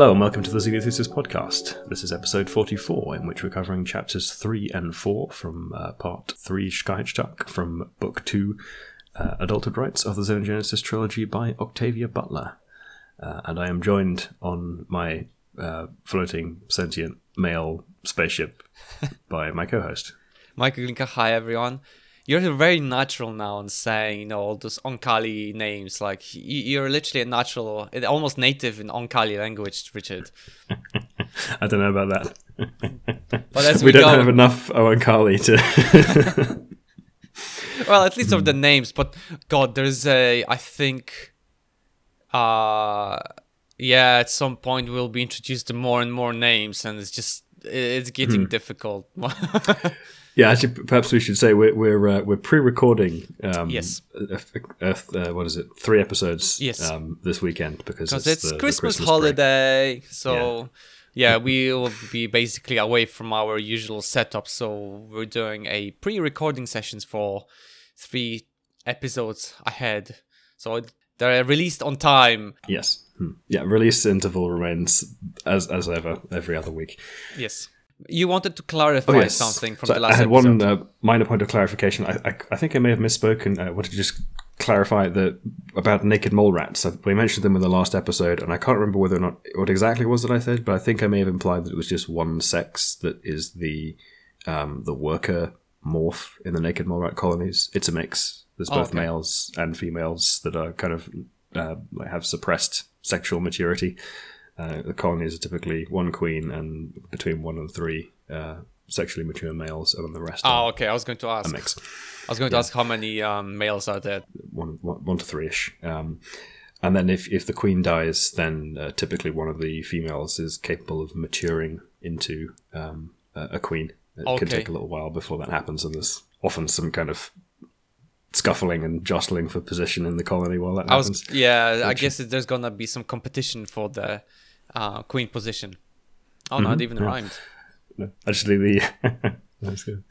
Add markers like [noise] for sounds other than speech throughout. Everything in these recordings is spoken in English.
Hello and welcome to the Xenothesis podcast. This is episode 44, in which we're covering chapters 3 and 4 from uh, part 3 Skychuck from book 2 uh, Adulthood Rites of the Xenogenesis trilogy by Octavia Butler. Uh, and I am joined on my uh, floating sentient male spaceship by my co host. Michael Glinka, hi everyone. You're very natural now in saying, you know, all those Oankali names. Like, you're literally a natural, almost native in Oankali language, Richard. [laughs] I don't know about that. [laughs] But as [laughs] we, we don't go, have enough Oankali to. well, at least of the names. But God, there's a, I think, uh, yeah, at some point we'll be introduced to more and more names, and it's just, it's getting Hmm. difficult. Yeah, actually, perhaps we should say we're we're uh, we're pre-recording. Um, Yes. a- a- a- what is it? Three episodes. Yes. Um, this weekend because it's, it's the, the Christmas, break. holiday. So yeah. we will be basically away from our usual setup. So we're doing a pre-recording sessions for three episodes ahead. So they're released on time. Yes. Hmm. Yeah. Release interval remains as as ever every other week. Yes. You wanted to clarify Oh, yes. something from So the last I had episode. one uh, minor point of clarification. I, I I think I may have misspoken. I wanted to just clarify that about naked mole rats. We mentioned them in the last episode, and I can't remember whether or not what exactly it was that I said, but I think I may have implied that it was just one sex that is the um, the worker morph in the naked mole rat colonies. It's a mix. There's Oh, both okay. males and females that are kind of uh, like have suppressed sexual maturity. Uh, the colonies are typically one queen and between one and three uh, sexually mature males, and then the rest Oh, okay. I was going to ask. a mix, I was going to ask how many um, males are there. one, one, one to three ish. Um, and then if, if the queen dies, then uh, typically one of the females is capable of maturing into um, a, a queen. It Okay. can take a little while before that happens, and there's often some kind of scuffling and jostling for position in the colony while that I happens. was yeah. I guess there's gonna be some competition for the uh, queen position. Oh, no, it even Mm-hmm. yeah. rhymed. No, actually, the [laughs] that's good.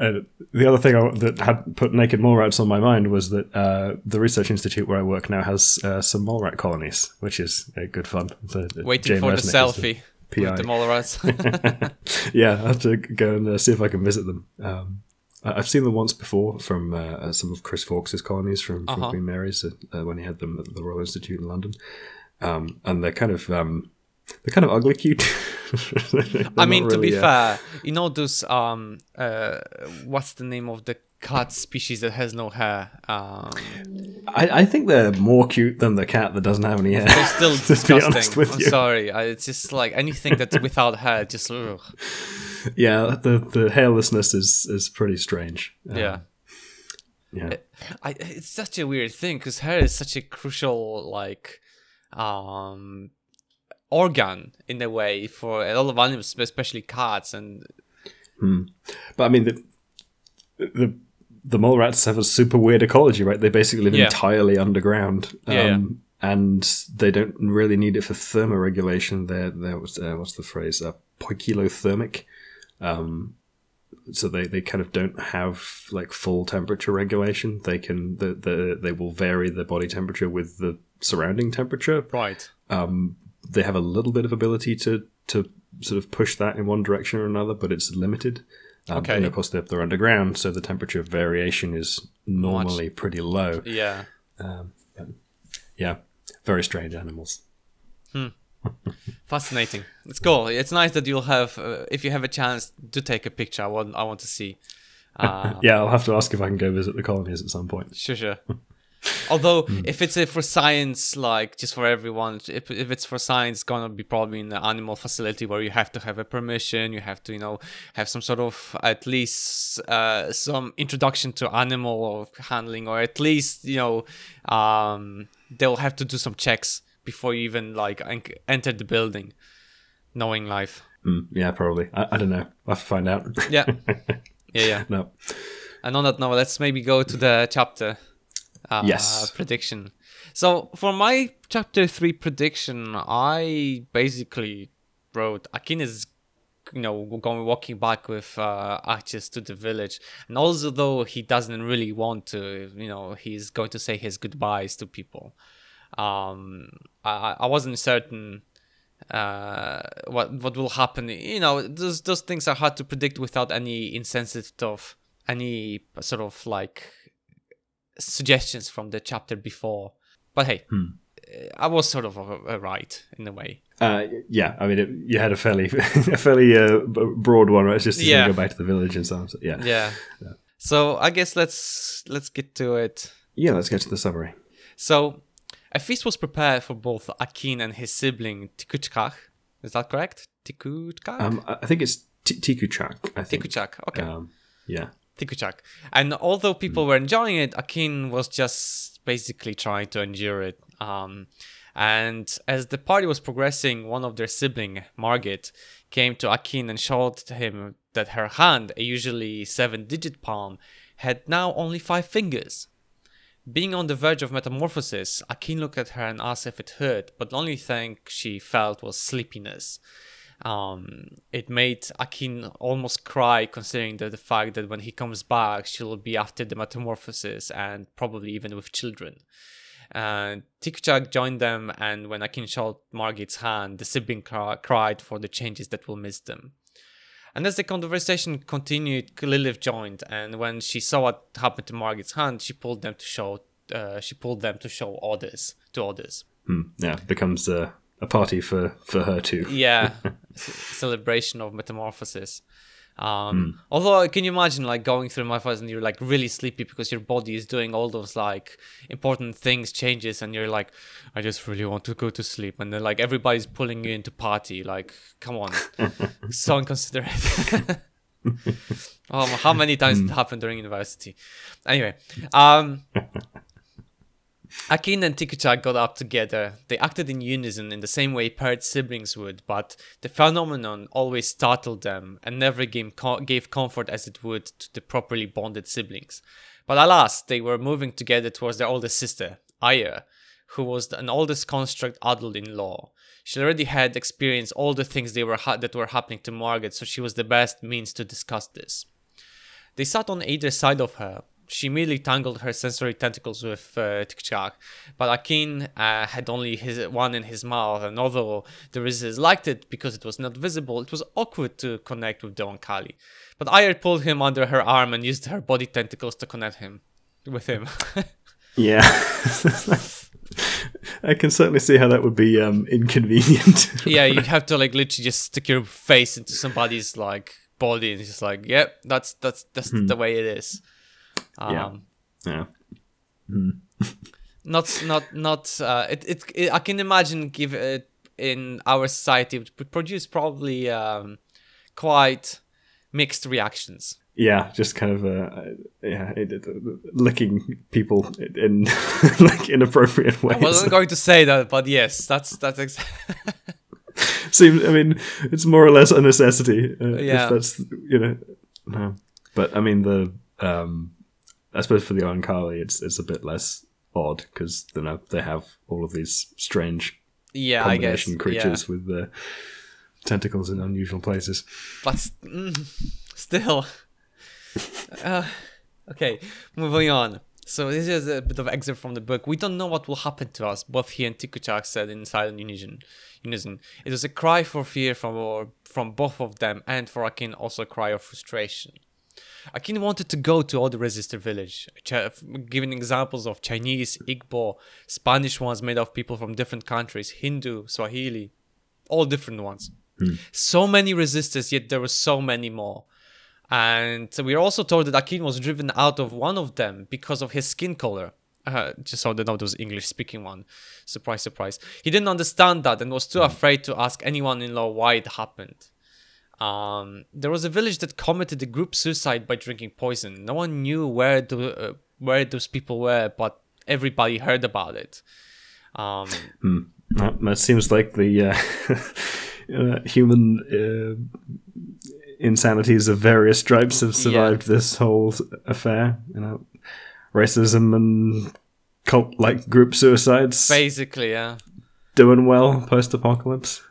Uh, the other thing I, that had put naked mole rats on my mind was that uh, the research institute where I work now has uh, some mole rat colonies, which is uh, good fun. So, uh, Waiting Jay for the Mesnick selfie PI. with the mole rats. [laughs] [laughs] yeah, I have to go and uh, see if I can visit them. Um, I've seen them once before from uh, some of Chris Faulkes's colonies from, from Uh-huh. Queen Mary's when he had them at the Royal Institute in London, um, and they're kind of um, they're kind of ugly cute. [laughs] I mean, to be really, uh, fair, you know those um uh what's the name of the cat species that has no hair? Um, I, I think they're more cute than the cat that doesn't have any hair. they're still [laughs] to be honest disgusting. with I'm you. sorry. I, it's just like anything that's without hair, just ugh. Yeah, the the hairlessness is is pretty strange. Um, yeah. yeah. I, it's such a weird thing because hair is such a crucial like um organ in a way for a lot of animals, especially cats and But I mean the the the mole rats have a super weird ecology, right? They basically live Yeah. entirely underground. Um, Yeah, yeah. And they don't really need it for thermoregulation. They're, they're what's, uh, what's the phrase? Uh, poikilothermic. Um, so they, they kind of don't have like full temperature regulation. They can the, the they will vary their body temperature with the surrounding temperature, right. um, they have a little bit of ability to to sort of push that in one direction or another, but it's limited. Um, Okay. And of course, they're, they're underground, so the temperature variation is normally pretty low. Yeah. Um, yeah, very strange animals. Hmm. [laughs] Fascinating. It's cool. It's nice that you'll have, uh, if you have a chance to take a picture. I want, I want to see. Uh, [laughs] Yeah, I'll have to ask if I can go visit the colonies at some point. Sure, sure. [laughs] Although, Hmm. if it's uh, for science, like just for everyone, if, if it's for science, it's gonna be probably in an animal facility where you have to have a permission, you have to, you know, have some sort of at least uh, some introduction to animal handling, or at least, you know, um, they'll have to do some checks before you even like en- enter the building, knowing life. Mm, yeah, probably. I, I don't know. I'll have to find out. Yeah, [laughs] yeah, yeah. no. And on that note, let's maybe go to the chapter uh, Yes. prediction. So for my chapter three prediction, I basically wrote Akin is you know going walking back with uh, Archis to the village, and also though he doesn't really want to, you know, he's going to say his goodbyes to people. Um, I I wasn't certain uh, what what will happen. You know, those those things are hard to predict without any insensitive, any sort of like suggestions from the chapter before. But hey, Hmm. I was sort of right in a way. Uh, yeah, I mean, it, you had a fairly [laughs] a fairly uh, broad one, right? It's just Yeah. go back to the village and so on. So, yeah. Yeah. So I guess let's let's get to it. yeah, let's get to the summary. So a feast was prepared for both Akin and his sibling Tikuchkak. Is that correct? Tikuchkak? Um, I think it's T- Tikuchak. I think. Tikuchak. Okay. Um, yeah. Tikuchak. And although people were enjoying it, Akin was just basically trying to endure it. Um, and as the party was progressing, one of their sibling, Margit, came to Akin and showed him that her hand, a usually seven-digit palm, had now only five fingers. Being on the verge of metamorphosis, Akin looked at her and asked if it hurt, but the only thing she felt was sleepiness. Um, it made Akin almost cry, considering the, the fact that when he comes back, she'll be after the metamorphosis and probably even with children. And Tikchak joined them, and when Akin showed Margit's hand, the sibling cry- cried for the changes that will miss them. And as the conversation continued, Lilith joined, and when she saw what happened to Margit's hand, she pulled them to show. Uh, she pulled them to show others to others. Hmm. Yeah, becomes uh, a party for for her too. [laughs] Yeah, celebration of metamorphosis. Um, Although, can you imagine like going through metamorphosis and you're like really sleepy because your body is doing all those like important things, changes, and you're like, I just really want to go to sleep, and then like everybody's pulling you into party. Like, come on, [laughs] so inconsiderate. oh, [laughs] how many times it happened during university? Anyway, um, Akin and Tikuchak got up together. They acted in unison in the same way paired siblings would, but the phenomenon always startled them and never gave, gave comfort as it would to the properly bonded siblings. But alas, they were moving together towards their oldest sister, Aya, who was an oldest construct adult in law. She already had experienced all the things they were ha- that were happening to Margaret, so she was the best means to discuss this. They sat on either side of her. She immediately tangled her sensory tentacles with uh, Tikchak, but Akin uh, had only his one in his mouth, and although the resisters liked it because it was not visible, it was awkward to connect with the Oankali. But Ayre pulled him under her arm and used her body tentacles to connect him with him. [laughs] Yeah. [laughs] I can certainly see how that would be um, inconvenient. [laughs] yeah, you have to like literally just stick your face into somebody's like body and it's just like, yep, that's that's that's the way it is. Um, Yeah. yeah. not not not uh it, it, it i can imagine give it in our society it would produce probably um quite mixed reactions Yeah, just kind of uh, yeah, it, it, licking people in [laughs] like inappropriate ways. i wasn't going to say that but yes that's that's ex- [laughs] Seems, I mean, it's more or less a necessity. Uh, Yeah. If that's you know, no. But I mean the um, I suppose for the Oankali, it's it's a bit less odd because you know they have all of these strange yeah i guess combination creatures with the tentacles in unusual places. but mm, still [laughs] uh, okay moving on so this is a bit of excerpt from the book. We don't know what will happen to us, both he and Tikuchak said in silent unison. unison. It was a cry for fear from or, from both of them, and for Akin also a cry of frustration. Akin wanted to go to all the resister village, giving examples of Chinese, Igbo, Spanish ones made of people from different countries, Hindu, Swahili, all different ones. So many resisters, yet there were so many more. And we are also told that Akin was driven out of one of them because of his skin color. Uh, just so they know there was English speaking one. Surprise, surprise. He didn't understand that and was too afraid to ask anyone in law why it happened. Um, there was a village that committed a group suicide by drinking poison. No one knew where the, uh, where those people were, but everybody heard about it. Um, That, that seems like the uh, [laughs] uh, human uh, insanities of various stripes have survived this whole affair. You know, racism and cult-like group suicides basically, yeah. doing well post-apocalypse.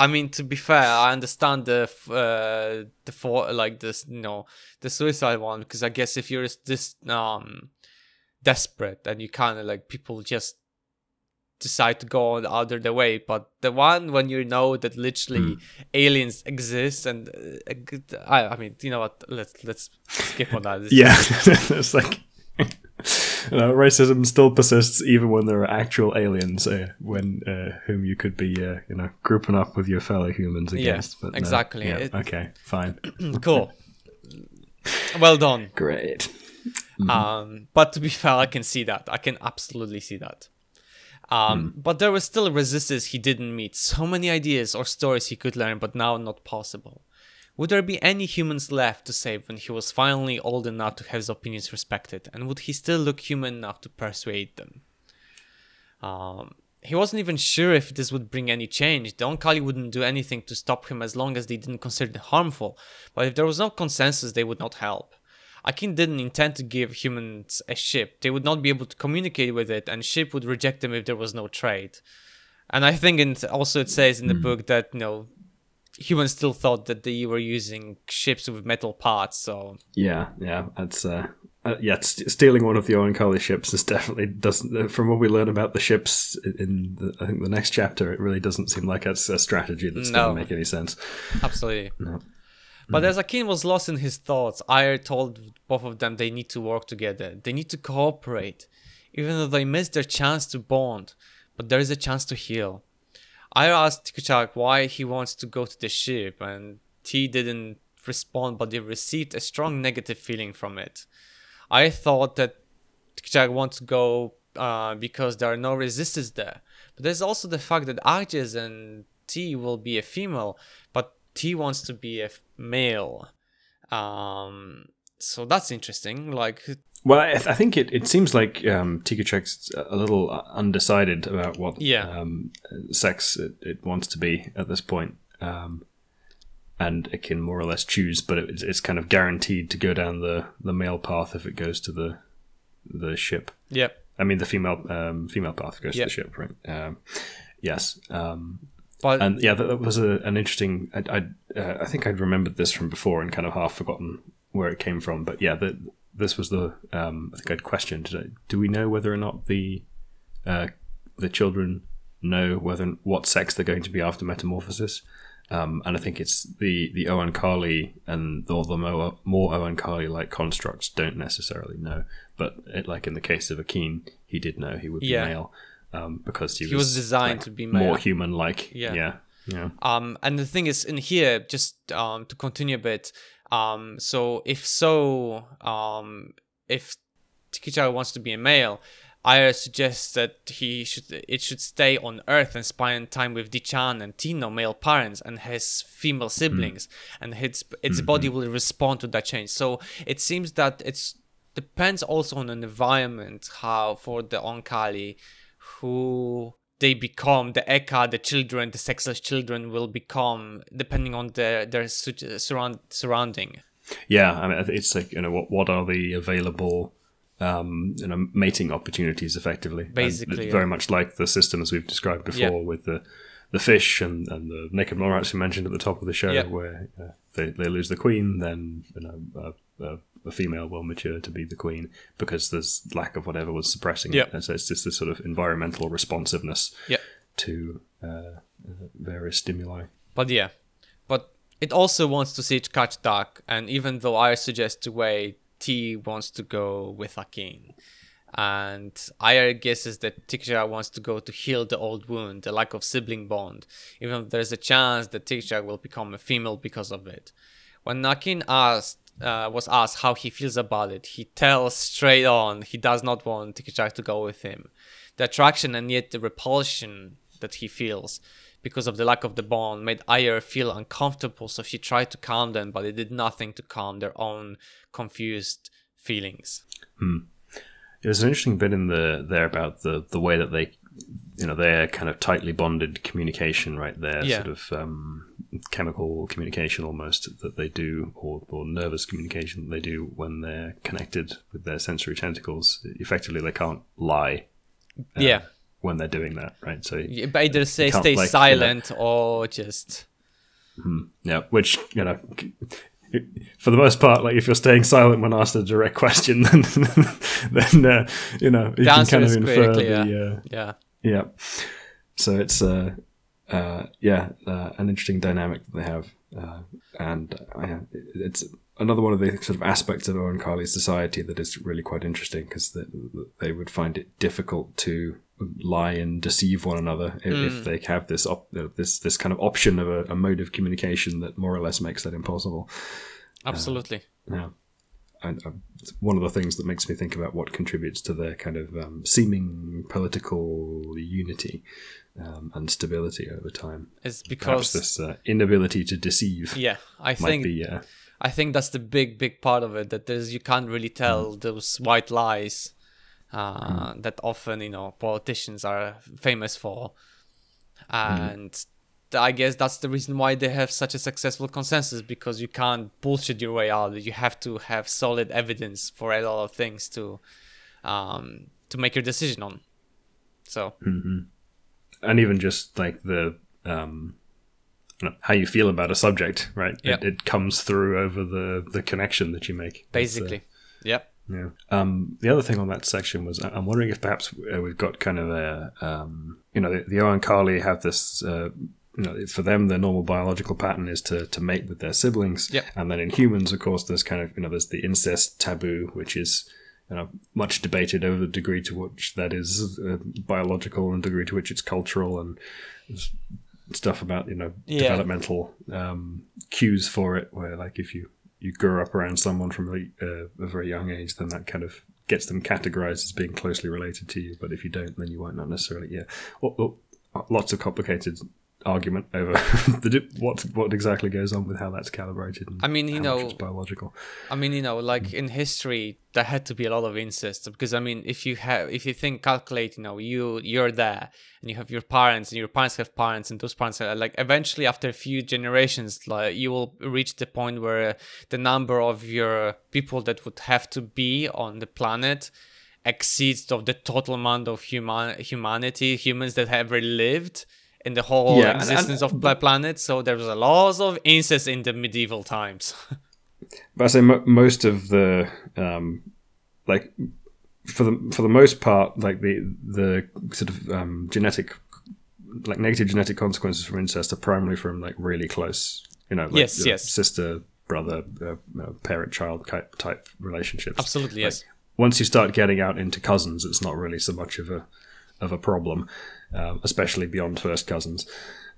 I mean, to be fair, I understand the uh, the for like this, you know, the suicide one because I guess if you're this um desperate and you kind of like people just decide to go on the other the way. But the one when you know that literally aliens exist and uh, I, I mean you know what? Let's let's skip on that. Yeah, [laughs] it's like [laughs] you [laughs] know, racism still persists even when there are actual aliens, uh, when uh, whom you could be, uh, you know, grouping up with your fellow humans against. but no, exactly. yeah, It- okay, fine, [clears throat] cool well done great. Um, but to be fair, I can see that. I can absolutely see that. Um, But there were still resisters he didn't meet. So many ideas or stories he could learn, but now not possible. Would there be any humans left to save when he was finally old enough to have his opinions respected? And would he still look human enough to persuade them? Um, he wasn't even sure if this would bring any change. The Oankali wouldn't do anything to stop him as long as they didn't consider it harmful. But if there was no consensus, they would not help. Akin didn't intend to give humans a ship. They would not be able to communicate with it, and ship would reject them if there was no trade. And I think it also it says in the book that you know humans still thought that they were using ships with metal parts. So Yeah, yeah, that's uh, uh, yeah. St- stealing one of the Oankali ships is definitely doesn't. Uh, from what we learn about the ships in the, I think the next chapter, it really doesn't seem like it's a strategy that's No. going to make any sense. absolutely. But as Akin was lost in his thoughts, Ayre told both of them they need to work together. They need to cooperate, even though they missed their chance to bond. But there is a chance to heal. Ayre asked Tikuchak why he wants to go to the ship, and T didn't respond, but he received a strong negative feeling from it. I thought that Tikuchak wants to go uh, because there are no resisters there. But there's also the fact that Arjes and T will be a female, but T wants to be a male. Um, so that's interesting. Like, Well, I, I think it, it seems like um, Tikachek's a little undecided about what Yeah. um, sex it, it wants to be at this point. Um, and it can more or less choose, but it, it's kind of guaranteed to go down the, the male path if it goes to the the ship. yep. I mean, the female um, female path goes Yep. to the ship, right? Um, yes. Um, But and yeah, that, that was a, an interesting. I I, uh, I think I'd remembered this from before and kind of half forgotten where it came from. But yeah, the, this was the. Um, I think I'd questioned. Do we know whether or not the uh, the children know whether what sex they're going to be after metamorphosis? Um, and I think it's the the Oankali and all the more, more Oankali like constructs don't necessarily know. But it, like in the case of Akin, he did know he would be Yeah. male um, because he, He was designed to be male. more human like. Yeah. yeah, yeah. Um, and the thing is, in here, just um, to continue a bit, um, so if so, um, if Tikichara wants to be a male, I suggest that he should it should stay on Earth and spend time with Dichaan and Tino, male parents, and his female siblings, and its its body will respond to that change. So it seems that it's depends also on an environment how for the Oankali who they become the Eka, the children, the sexless children will become depending on their their su- surround surrounding. Yeah, I mean, it's like you know what what are the available um, you know mating opportunities effectively? Basically, yeah. very much like the systems we've described before Yeah. with the the fish and, and the naked monarchs we mentioned at the top of the show, Yeah. where uh, they they lose the queen, then you know a, a, a female will mature to be the queen because there's lack of whatever was suppressing Yeah. it, and so it's just this sort of environmental responsiveness Yeah. to uh, uh, various stimuli. But yeah, but it also wants to see it catch Dark, and even though I suggest the way T wants to go with Akin. And Aya guesses that Tikshak wants to go to heal the old wound, the lack of sibling bond, even if there's a chance that Tikshak will become a female because of it. When Akin asked, uh, was asked how he feels about it, he tells straight on he does not want Tikshak to go with him. The attraction and yet the repulsion that he feels because of the lack of the bond made Ayre feel uncomfortable, so she tried to calm them, but it did nothing to calm their own confused feelings. There's an interesting bit in the there about the the way that they, you know, their kind of tightly bonded communication, right? Their Yeah. sort of um, chemical communication almost that they do, or, or nervous communication that they do when they're connected with their sensory tentacles. Effectively, they can't lie yeah. when they're doing that, right? So You either say stay like, silent or just Yeah, which you know, for the most part, like if you're staying silent when asked a direct question, [laughs] then then uh, you know you the can kind of infer pretty the clear. uh, yeah. Yeah. So it's uh, uh, yeah, uh, an interesting dynamic that they have, uh, and uh, it's another one of the sort of aspects of Oankali society that is really quite interesting because they, they would find it difficult to lie and deceive one another if, Mm. if they have this op- uh, this this kind of option of a, a mode of communication that more or less makes that impossible. Absolutely. Yeah. And it's one of the things that makes me think about what contributes to their kind of um, seeming political unity um, and stability over time. Perhaps because this uh, inability to deceive yeah, I think be. Uh, I think that's the big, big part of it. That there's you can't really tell those white lies uh, that often you know politicians are famous for, and th- I guess that's the reason why they have such a successful consensus because you can't bullshit your way out. You have to have solid evidence for a lot of things to um, to make your decision on. So mm-hmm. and even just like the um, know, how you feel about a subject, right? Yeah. It, it comes through over the the connection that you make. Uh, basically, yep. Yeah. Um, the other thing on that section was I- I'm wondering if perhaps uh, we've got kind of a, um, you know, the, the Oankali have this, uh, you know, for them, their normal biological pattern is to, to mate with their siblings. Yep. And then in humans, of course, there's kind of, you know, there's the incest taboo, which is, you know, much debated over the degree to which that is uh, biological and degree to which it's cultural and stuff about, you know, Yeah. developmental um, cues for it, where like if you, you grow up around someone from a, uh, a very young age, then that kind of gets them categorized as being closely related to you. But if you don't, then you not necessarily. Yeah, lots of complicated argument over [laughs] the, what what exactly goes on with how that's calibrated. And I mean, you know, it's biological. I mean, you know, like mm. in history, there had to be a lot of incest because I mean, if you have, if you think, calculate, you know, you you're there and you have your parents and your parents have parents and those parents are like eventually after a few generations, like you will reach the point where the number of your people that would have to be on the planet exceeds of the total amount of human humanity humans that have ever lived in the whole Yeah, existence and- of the planet so there was a lot of incest in the medieval times [laughs] But I say mo- most of the um, like for the for the most part, like the the sort of um, genetic like negative genetic consequences from incest are primarily from like really close, you know, like Yes, yes. sister brother uh, uh, parent child type type relationships. absolutely yes once you start getting out into cousins, it's not really so much of a of a problem, um, especially beyond first cousins.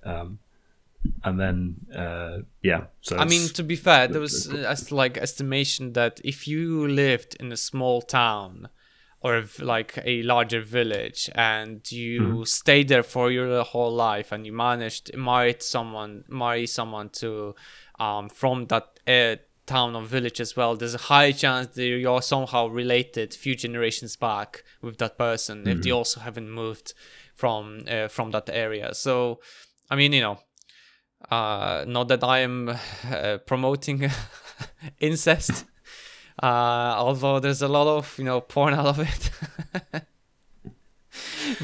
Um, and then, uh, yeah. So I mean, to be fair, there was uh, like estimation that if you lived in a small town or if, like a larger village and you Mm-hmm. stayed there for your whole life and you managed to marry someone, marry someone to um, from that uh, town or village as well, there's a high chance that you're somehow related few generations back with that person if they Mm-hmm. also haven't moved from uh, from that area. So, I mean, you know, uh, not that I am [laughs] uh, promoting [laughs] incest, uh, although there's a lot of you know porn out of it. [laughs]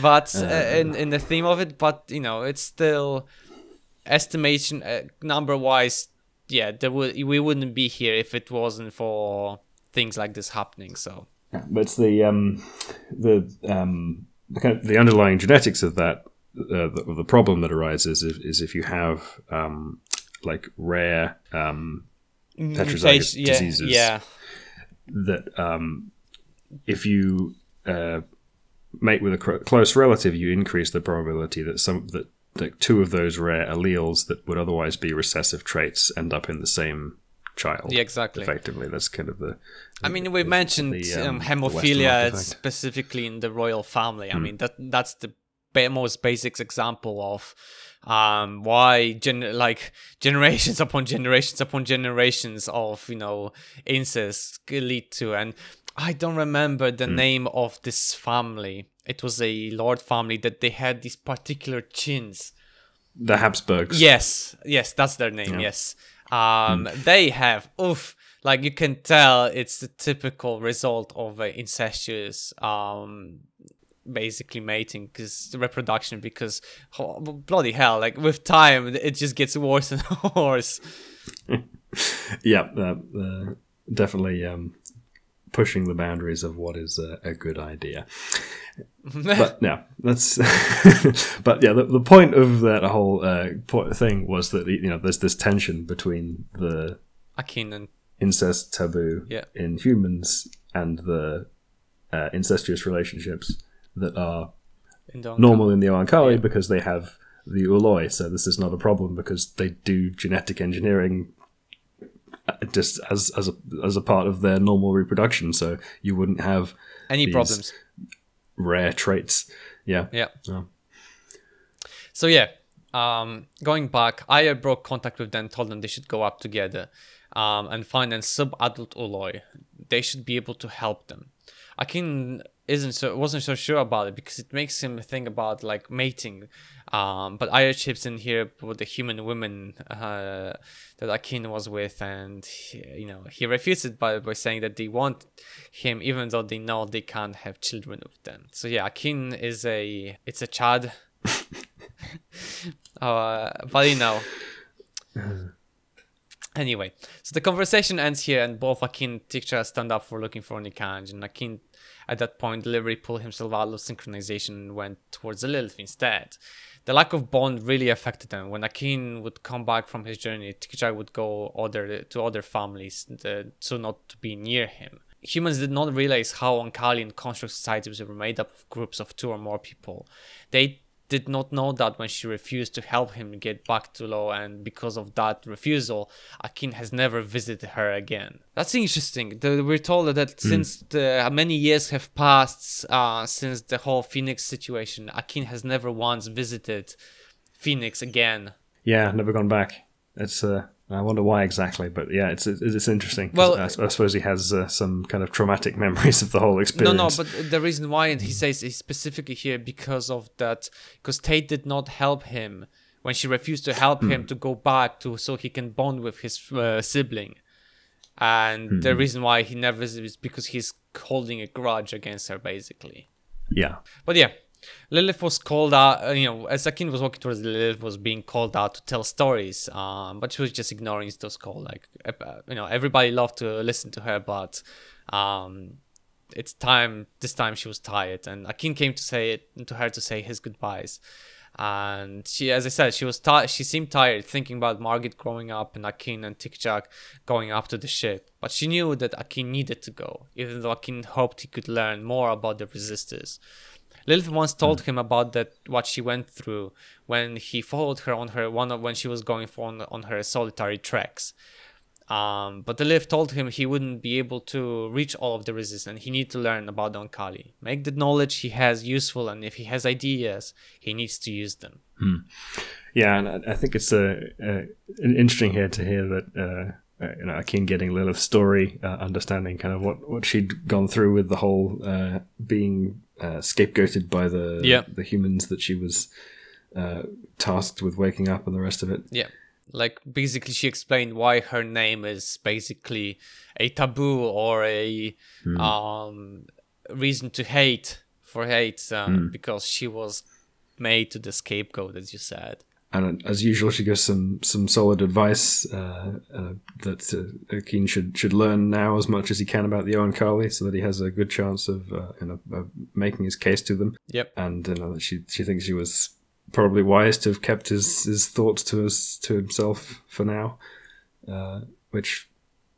but uh, in in the theme of it, but you know, it's still estimation uh, number wise. Yeah, there would we wouldn't be here if it wasn't for things like this happening. So Yeah, but it's the um, the um, the, kind of, the underlying genetics of that uh, the, the problem that arises is, is if you have um, like rare um, heterozygous yeah, diseases yeah, that um, if you uh, mate with a cr- close relative, you increase the probability that some that, that two of those rare alleles that would otherwise be recessive traits end up in the same child. yeah, exactly. Effectively, that's kind of the. I mean, we mentioned the, um, um, hemophilia specifically in the royal family. I mean, that that's the most basic example of um, why gen- like [laughs] generations upon generations upon generations of you know incest lead to. And I don't remember the name of this family. It was a lord family that they had these particular chins. The Habsburgs. Yes, yes, that's their name. Yeah. Yes, um, they have oof. Like you can tell, it's the typical result of a incestuous, um, basically mating, because reproduction. Because oh, bloody hell, like with time, it just gets worse and [laughs] worse. [laughs] yeah, uh, uh, definitely um, pushing the boundaries of what is a, a good idea. [laughs] but yeah, that's. [laughs] but yeah, the, the point of that whole uh, thing was that you know there's this tension between the Akin and incest taboo Yeah. in humans and the uh, incestuous relationships that are in normal in the Oankali Yeah. because they have the ooloi. So this is not a problem because they do genetic engineering just as as a as a part of their normal reproduction. So you wouldn't have any problems. rare traits. Yeah. Yeah. Oh. So yeah, um, going back, I broke contact with them, told them they should go up together um, and find a sub-adult ooloi. They should be able to help them. Akin isn't so wasn't so sure about it because it makes him think about like mating. Um, but Aya chips in here with the human women uh, that Akin was with, and he, you know he refutes it by, by saying that they want him even though they know they can't have children with them. So yeah, Akin is a it's a Chad. [laughs] uh, but you know. [laughs] Anyway, so the conversation ends here, and both Akin and Tikcha stand up for looking for Nikanj, and Akin at that point deliberately pulled himself out of synchronization and went towards the Lilith instead. The lack of bond really affected them. When Akin would come back from his journey, Tikcha would go other to other families to, so not to be near him. Humans did not realize how Oankali and construct societies were made up of groups of two or more people. They did not know that when she refused to help him get back to Lo, and because of that refusal, Akin has never visited her again. That's interesting. We're told that since the many years have passed uh, since the whole Phoenix situation, Akin has never once visited Phoenix again. Yeah, never gone back. It's uh, I wonder why exactly, but yeah, it's it's, it's interesting. Well- I, I suppose he has uh, some kind of traumatic [laughs] memories of the whole experience. no, no, but the reason why and he says specifically here because of that, because Tate did not help him when she refused to help him to go back to so he can bond with his uh, sibling, and the reason why he never is because he's holding a grudge against her, basically. yeah, But yeah, Lilith was called out. uh, You know, as Akin was walking towards Lilith, was being called out to tell stories. Um, but she was just ignoring those calls. Like, uh, you know, everybody loved to listen to her, but um, it's time. This time she was tired, and Akin came to say it to her to say his goodbyes. And she, as I said, she was tired. She seemed tired, thinking about Margit growing up and Akin and Tikchak going up to the ship. But she knew that Akin needed to go, even though Akin hoped he could learn more about the resisters. Lilith once told him about that what she went through when he followed her on her one of, when she was going for on, on her solitary treks. Um, but the Lilith told him he wouldn't be able to reach all of the resistance he needs to learn about the Oankali. Make the knowledge he has useful and if he has ideas, he needs to use them. yeah, and I, think it's uh, uh, interesting here to hear that. Uh, uh, you know, Akin getting Lilith's story, uh, understanding kind of what, what she'd gone through with the whole uh, being uh, scapegoated by the Yeah. the humans that she was uh, tasked with waking up and the rest of it. Yeah. Like basically she explained why her name is basically a taboo or a um reason to hate for hate um, because she was made to the scapegoat as you said. And as usual, she gives some some solid advice uh, uh, that uh, Akin should should learn now as much as he can about the Oankali, so that he has a good chance of uh, you know of making his case to them. Yep. And you know she she thinks she was probably wise to have kept his his thoughts to us to himself for now, uh, which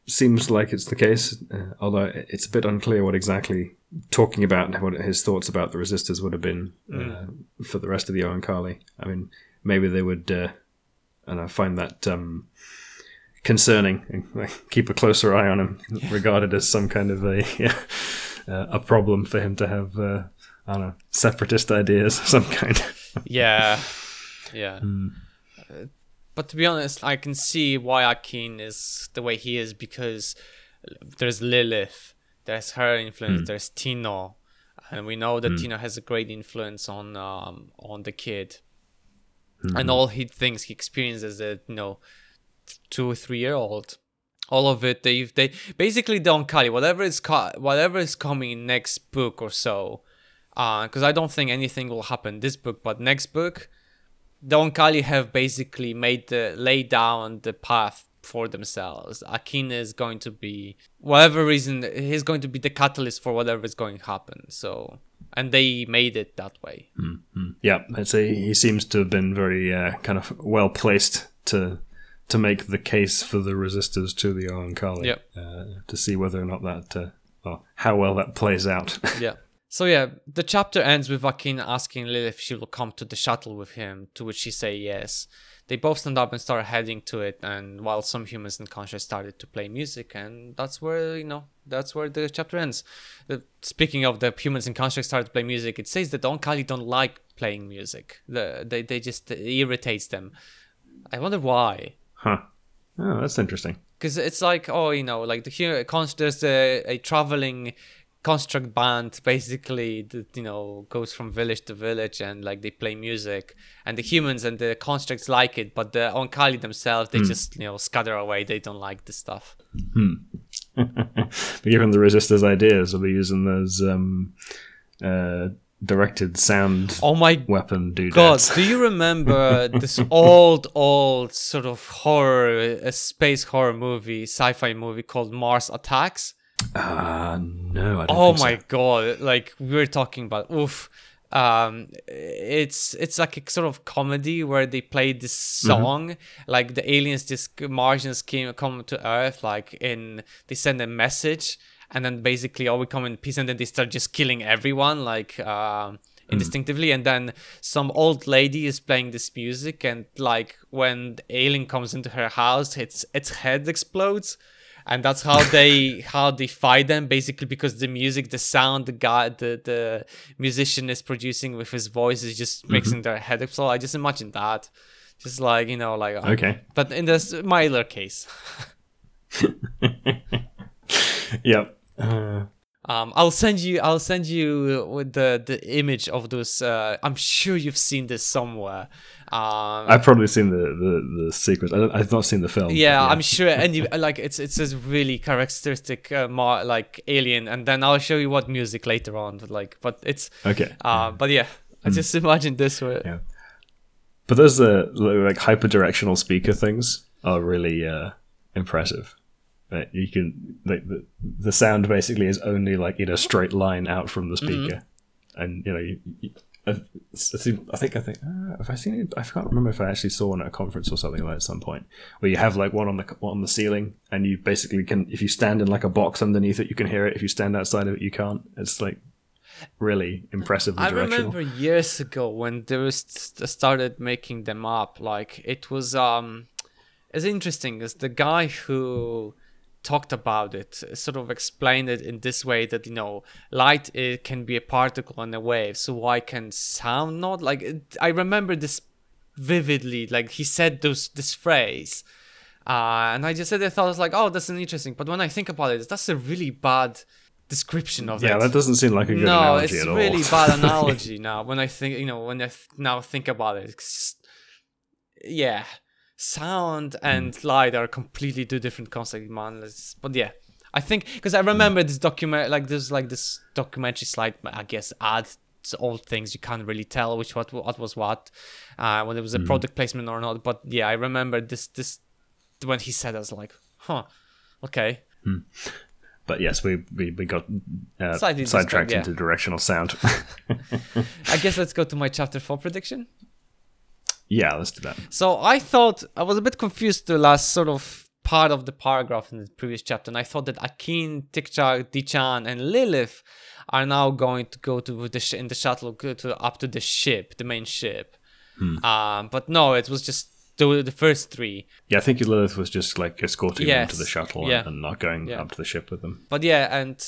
seems like it's the case. Uh, although it's a bit unclear what exactly talking about what his thoughts about the resisters would have been uh, for the rest of the Oankali. I mean, maybe they would, uh, and I find that um, concerning and like, keep a closer eye on him, regarded as some kind of a [laughs] yeah, uh, a problem for him to have. Uh, I don't know, separatist ideas of some kind. [laughs] Yeah. Yeah. Uh, but to be honest, I can see why Akin is the way he is because there's Lilith, there's her influence, there's Tino, and we know that Tino has a great influence on um, on the kid. And mm-hmm. all he thinks he experiences as a you know two or three year old. All of it, they they basically don't Kali. Whatever is co- whatever is coming next book or so, uh, because I don't think anything will happen this book, but next book, the Oankali have basically made the lay down the path for themselves. Akin is going to be whatever reason he's going to be the catalyst for whatever is going to happen. So and they made it that way. Mm-hmm. Yeah, I'd say he seems to have been very uh, kind of well placed to to make the case for the resisters to the Oankali. Yep. Uh, to see whether or not that, uh, or how well that plays out. [laughs] yeah. So yeah, the chapter ends with Akin asking Lilith if she will come to the shuttle with him, to which she say yes. They both stand up and start heading to it, and while some humans in conscious started to play music, and that's where you know that's where the chapter ends. The, speaking of the humans in conscious started to play music, it says that Oankali don't like playing music. The, they they just irritates them. I wonder why. Huh. Oh, that's interesting. Because it's like, oh, you know, like the here, there's a, a traveling construct band basically that you know goes from village to village and like they play music. And the humans and the constructs like it but the oankali themselves they mm. just you know scatter away. They don't like the stuff. Hmm. [laughs] given the resisters ideas we'll be using those um uh directed sound oh my weapon dude god do you remember [laughs] this old old sort of horror a space horror movie sci-fi movie called mars attacks uh no oh my so. god like we were talking about oof um it's it's like a sort of comedy where they play this mm-hmm. song mm-hmm. like the aliens this martians came come to earth like in they send a message and then basically all we come in peace and then they start just killing everyone like uh, instinctively mm. and then some old lady is playing this music and like when the alien comes into her house its its head explodes and that's how they how they fight them basically because the music the sound the guy the the musician is producing with his voice is just mm-hmm. making their head explode i just imagine that. Just like you know like okay. But in this milder case. [laughs] [laughs] Yep. Uh, um, I'll send you. I'll send you with the the image of those. Uh, I'm sure you've seen this somewhere. Um, I've probably seen the the, the sequence. I have not seen the film. Yeah, yeah. I'm sure. And you, like it's it's a really characteristic uh, mar- like alien. And then I'll show you what music later on. But like, but it's okay. Uh, but yeah, I mm. just imagine this. Way. Yeah. But those uh, like hyper directional speaker things are really uh, impressive you can like the, the sound basically is only like in a straight line out from the mm-hmm. speaker mm-hmm. and you know you, you, I, I think I think uh, have I seen it? I can't remember if I actually saw one at a conference or something like at some point where you have like one on the one on the ceiling and you basically can if you stand in like a box underneath it you can hear it if you stand outside of it you can't it's like really impressive I remember years ago when they was started making them up like it was um as interesting as the guy who talked about it sort of explained it in this way that you know light it can be a particle and a wave. So why can sound not like it, i remember this vividly like he said those this phrase. Uh, and i just said i thought I was like oh that's an interesting but when i think about it that's a really bad description of yeah, it. yeah that doesn't seem like a good analogy at all. no it's really bad [laughs] analogy now when i think you know when i th- now think about it. Yeah sound and mm. light are completely two different concepts, man. But yeah, I think because I remember this document, like there's like this documentary slide, I guess, add old things you can't really tell which what what was what, uh, when it was a mm. product placement or not. But yeah, I remember this this when he said, I was like, huh, okay. Mm. But yes, we we, we got uh, sidetracked yeah. into directional sound. [laughs] I guess let's go to my chapter four prediction. Yeah, let's do that. So I thought I was a bit confused the last sort of part of the paragraph in the previous chapter, and I thought that Akin, Tikchak, Dichaan, and Lilith are now going to go to the sh- in the shuttle to up to the ship, the main ship. Hmm. Um, but no, it was just the, the first three. Yeah, I think Lilith was just like escorting yes. them to the shuttle yeah. and, and, not going yeah. up to the ship with them. But yeah, and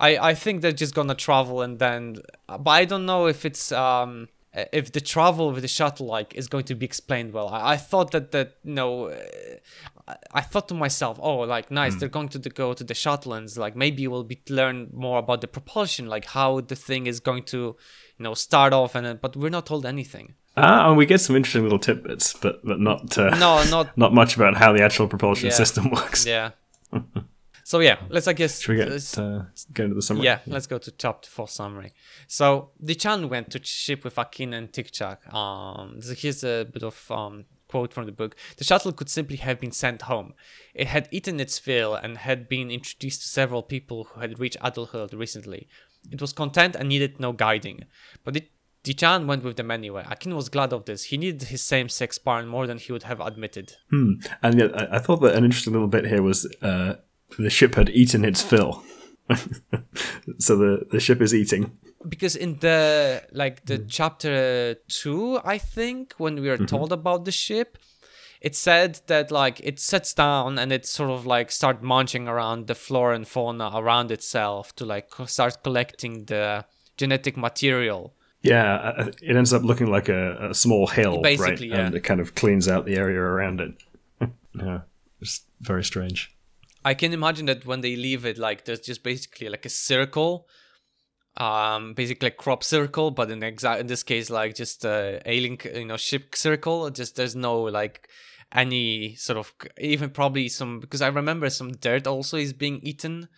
I I think they're just gonna travel and then, but I don't know if it's um if the travel with the shuttle like is going to be explained well i, I thought that that you know uh, I, thought to myself oh like nice mm. they're going to the, go to the shuttle and like maybe we'll be learn more about the propulsion like how the thing is going to you know start off and but we're not told anything Ah, and we get some interesting little tidbits, but but not uh, no, not [laughs] not much about how the actual propulsion yeah. system works. Yeah. [laughs] So yeah, let's I guess Should we get uh, go into the summary? Yeah, let's go to top four summary. So Dichaan went to ship with Akin and Tiikuchahk. Um, so here's a bit of um quote from the book the shuttle could simply have been sent home. It had eaten its fill and had been introduced to several people who had reached adulthood recently. It was content and needed no guiding. But it, Dichaan went with them anyway. Akin was glad of this. He needed his same sex partner more than he would have admitted. Hmm. And yet, I, I thought that an interesting little bit here was uh, the ship had eaten its fill. [laughs] so the, the ship is eating. Because in the like the mm. chapter two, I think, when we are mm-hmm. told about the ship, it said that like it sits down and it sort of like start munching around the flora and fauna around itself to like start collecting the genetic material. Yeah, uh, uh, it ends up looking like a, a small hill, Basically, right? yeah. And it kind of cleans out the area around it. [laughs] yeah, it's very strange. I can imagine that when they leave it, like there's just basically like a circle, um, basically a crop circle, but in exact in this case, like just a alien, you know, ship circle. Just there's no like any sort of even probably some because I remember some dirt also is being eaten.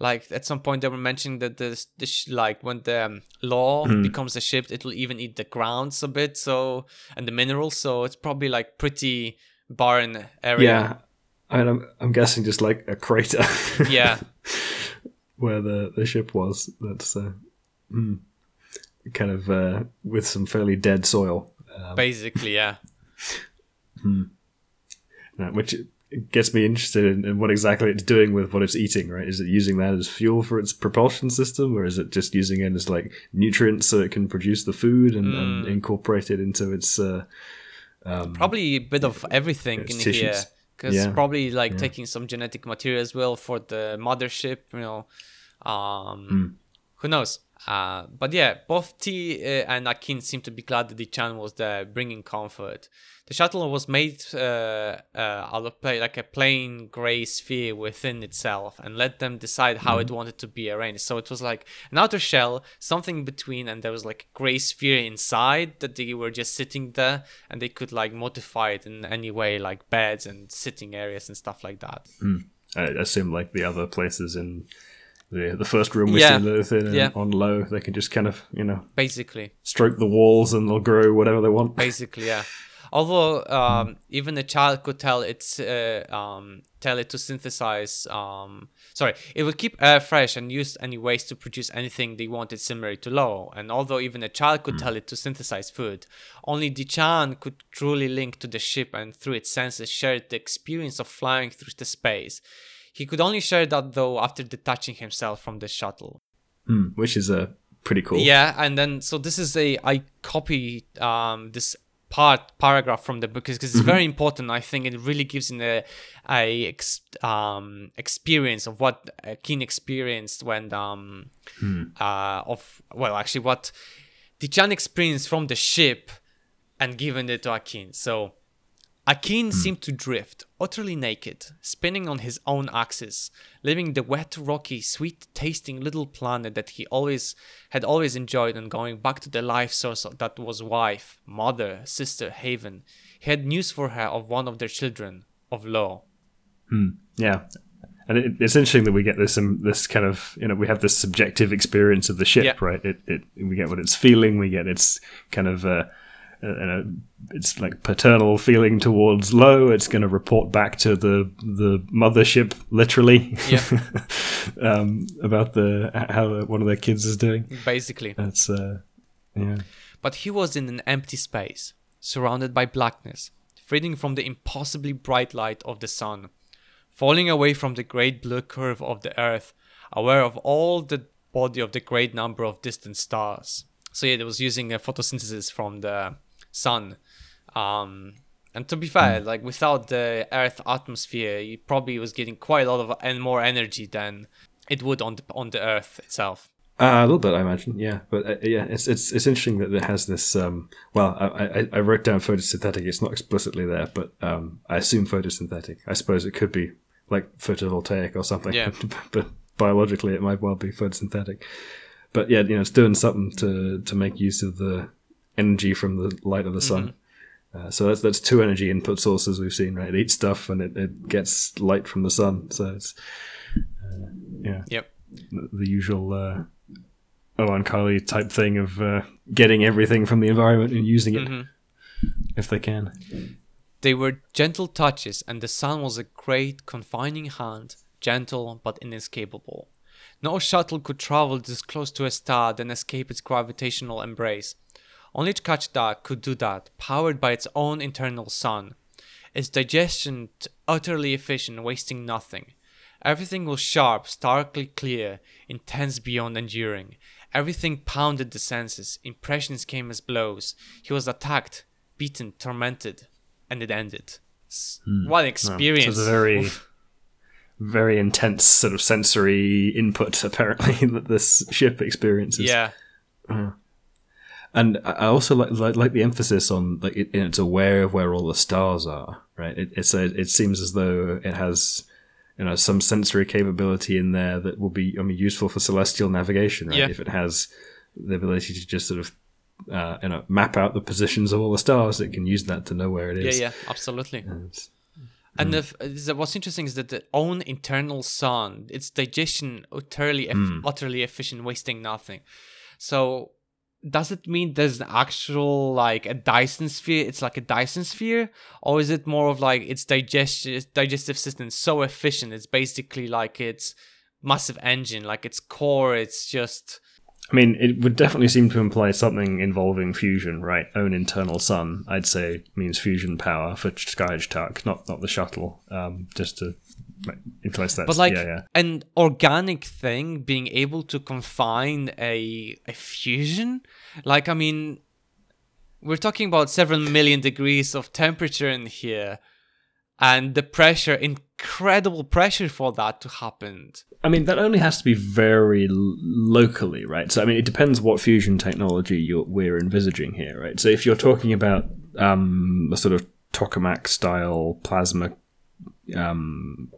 Like at some point they were mentioning that this, this like when the um, Lo becomes a ship, it will even eat the grounds a bit. So and the minerals. So it's probably like pretty barren area. Yeah, I mean, I'm, I'm guessing just like a crater. Yeah. [laughs] where the, the ship was. That's uh, hmm, kind of uh, with some fairly dead soil, Basically, yeah. [laughs] uh, which gets me interested in, in what exactly it's doing with what it's eating. Right? Is it using that as fuel for its propulsion system, or is it just using it as like nutrients so it can produce the food and, and incorporate it into its? Uh, probably a bit of everything in tissues. here because Yeah. probably like taking some genetic material as well for the mothership you know um Hmm. who knows uh but yeah both t uh, and akin seem to be glad that Dichaan was there bringing comfort the shuttle was made uh, uh, out of play like a plain gray sphere within itself and let them decide how Hmm. it wanted to be arranged so it was like an outer shell something between and there was like a gray sphere inside that they were just sitting there and they could like modify it in any way like beds and sitting areas and stuff like that I assume like the other places in the the first room we Yeah. see Lilith in Yeah. on Lo, they can just kind of you know basically stroke the walls and they'll grow whatever they want. [laughs] basically yeah although um, even a child could tell it's uh, um, tell it to synthesize um, sorry it would keep air fresh and use any ways to produce anything they wanted similar to Lo and although even a child could tell it to synthesize food only Dichaan could truly link to the ship and through its senses share the experience of flying through the space. He could only share that though after detaching himself from the shuttle. Hmm, which is uh, pretty cool. yeah, and then so this is a I copy um this part paragraph from the book because it's very important. I think it really gives in a a ex, um experience of what Keen experienced when um uh of well actually what Dichaan experienced from the ship and given it to Akin. So Akin seemed to drift, utterly naked, spinning on his own axis, leaving the wet, rocky, sweet-tasting little planet that he always had always enjoyed and going back to the life source that was wife, mother, sister, Haven. He had news for her of one of their children, of Lo. Yeah. And it, it's interesting that we get this um, this kind of you know we have this subjective experience of the ship, Yeah. right? It, it we get what it's feeling, we get its kind of uh, uh, it's like paternal feeling towards Lo. It's going to report back to the the mothership, literally, Yeah. [laughs] um, about the how one of their kids is doing. Basically. That's uh, yeah. But he was in an empty space, surrounded by blackness, freeding from the impossibly bright light of the sun, falling away from the great blue curve of the earth, aware of all the body of the great number of distant stars. So yeah, it was using a photosynthesis from the sun. Um, and to be fair, like without the Earth atmosphere, he probably was getting quite a lot of and more energy than it would on the on the Earth itself. Uh, a little bit, I imagine. Yeah, but uh, yeah, it's it's it's interesting that it has this. Um, well, I, I I wrote down photosynthetic. It's not explicitly there, but um, I assume photosynthetic. I suppose it could be like photovoltaic or something. Yeah. [laughs] but biologically, it might well be photosynthetic. But yeah, you know, it's doing something to to make use of the energy from the light of the sun. Uh, so that's that's two energy input sources we've seen, right? It eats stuff and it, it gets light from the sun. So it's uh, yeah Yep. the the usual uh, Oankali type thing of uh, getting everything from the environment and using it Mhm. if they can. They were gentle touches, and the sun was a great confining hand, gentle but inescapable. No shuttle could travel this close to a star then escape its gravitational embrace. Only Chkahichdahk could do that, powered by its own internal sun. Its digestion utterly efficient, wasting nothing. Everything was sharp, starkly clear, intense beyond enduring. Everything pounded the senses. Impressions came as blows. He was attacked, beaten, tormented, and it ended. S- hmm. What experience! it's a very, very intense sort of sensory input, [laughs] apparently, that this ship experiences. yeah, uh-huh. And I also like, like like the emphasis on like it, it's aware of where all the stars are, right? It it's a, it seems as though it has you know some sensory capability in there that will be I mean useful for celestial navigation, right? Yeah. If it has the ability to just sort of uh, you know map out the positions of all the stars, it can use that to know where it is. yeah, yeah, absolutely. And the, the, what's interesting is that the own internal sun, its digestion utterly Hmm. utterly efficient, wasting nothing. So does it mean there's an actual like a Dyson sphere? It's like a Dyson sphere, or is it more of like its digestion digestive system so efficient? It's basically like its massive engine, like its core. It's just I mean, it would definitely seem to imply something involving fusion, right? Own internal sun, I'd say, means fusion power for Skyhawk, not not the shuttle. Um, just to imply that. but like yeah, yeah. an organic thing being able to confine a a fusion like i mean we're talking about several million degrees of temperature in here and the pressure incredible pressure for that to happen I mean, that only has to be very locally, right? So, I mean, it depends what fusion technology you're, we're envisaging here, right? So, if you're talking about um, a sort of tokamak style plasma, um,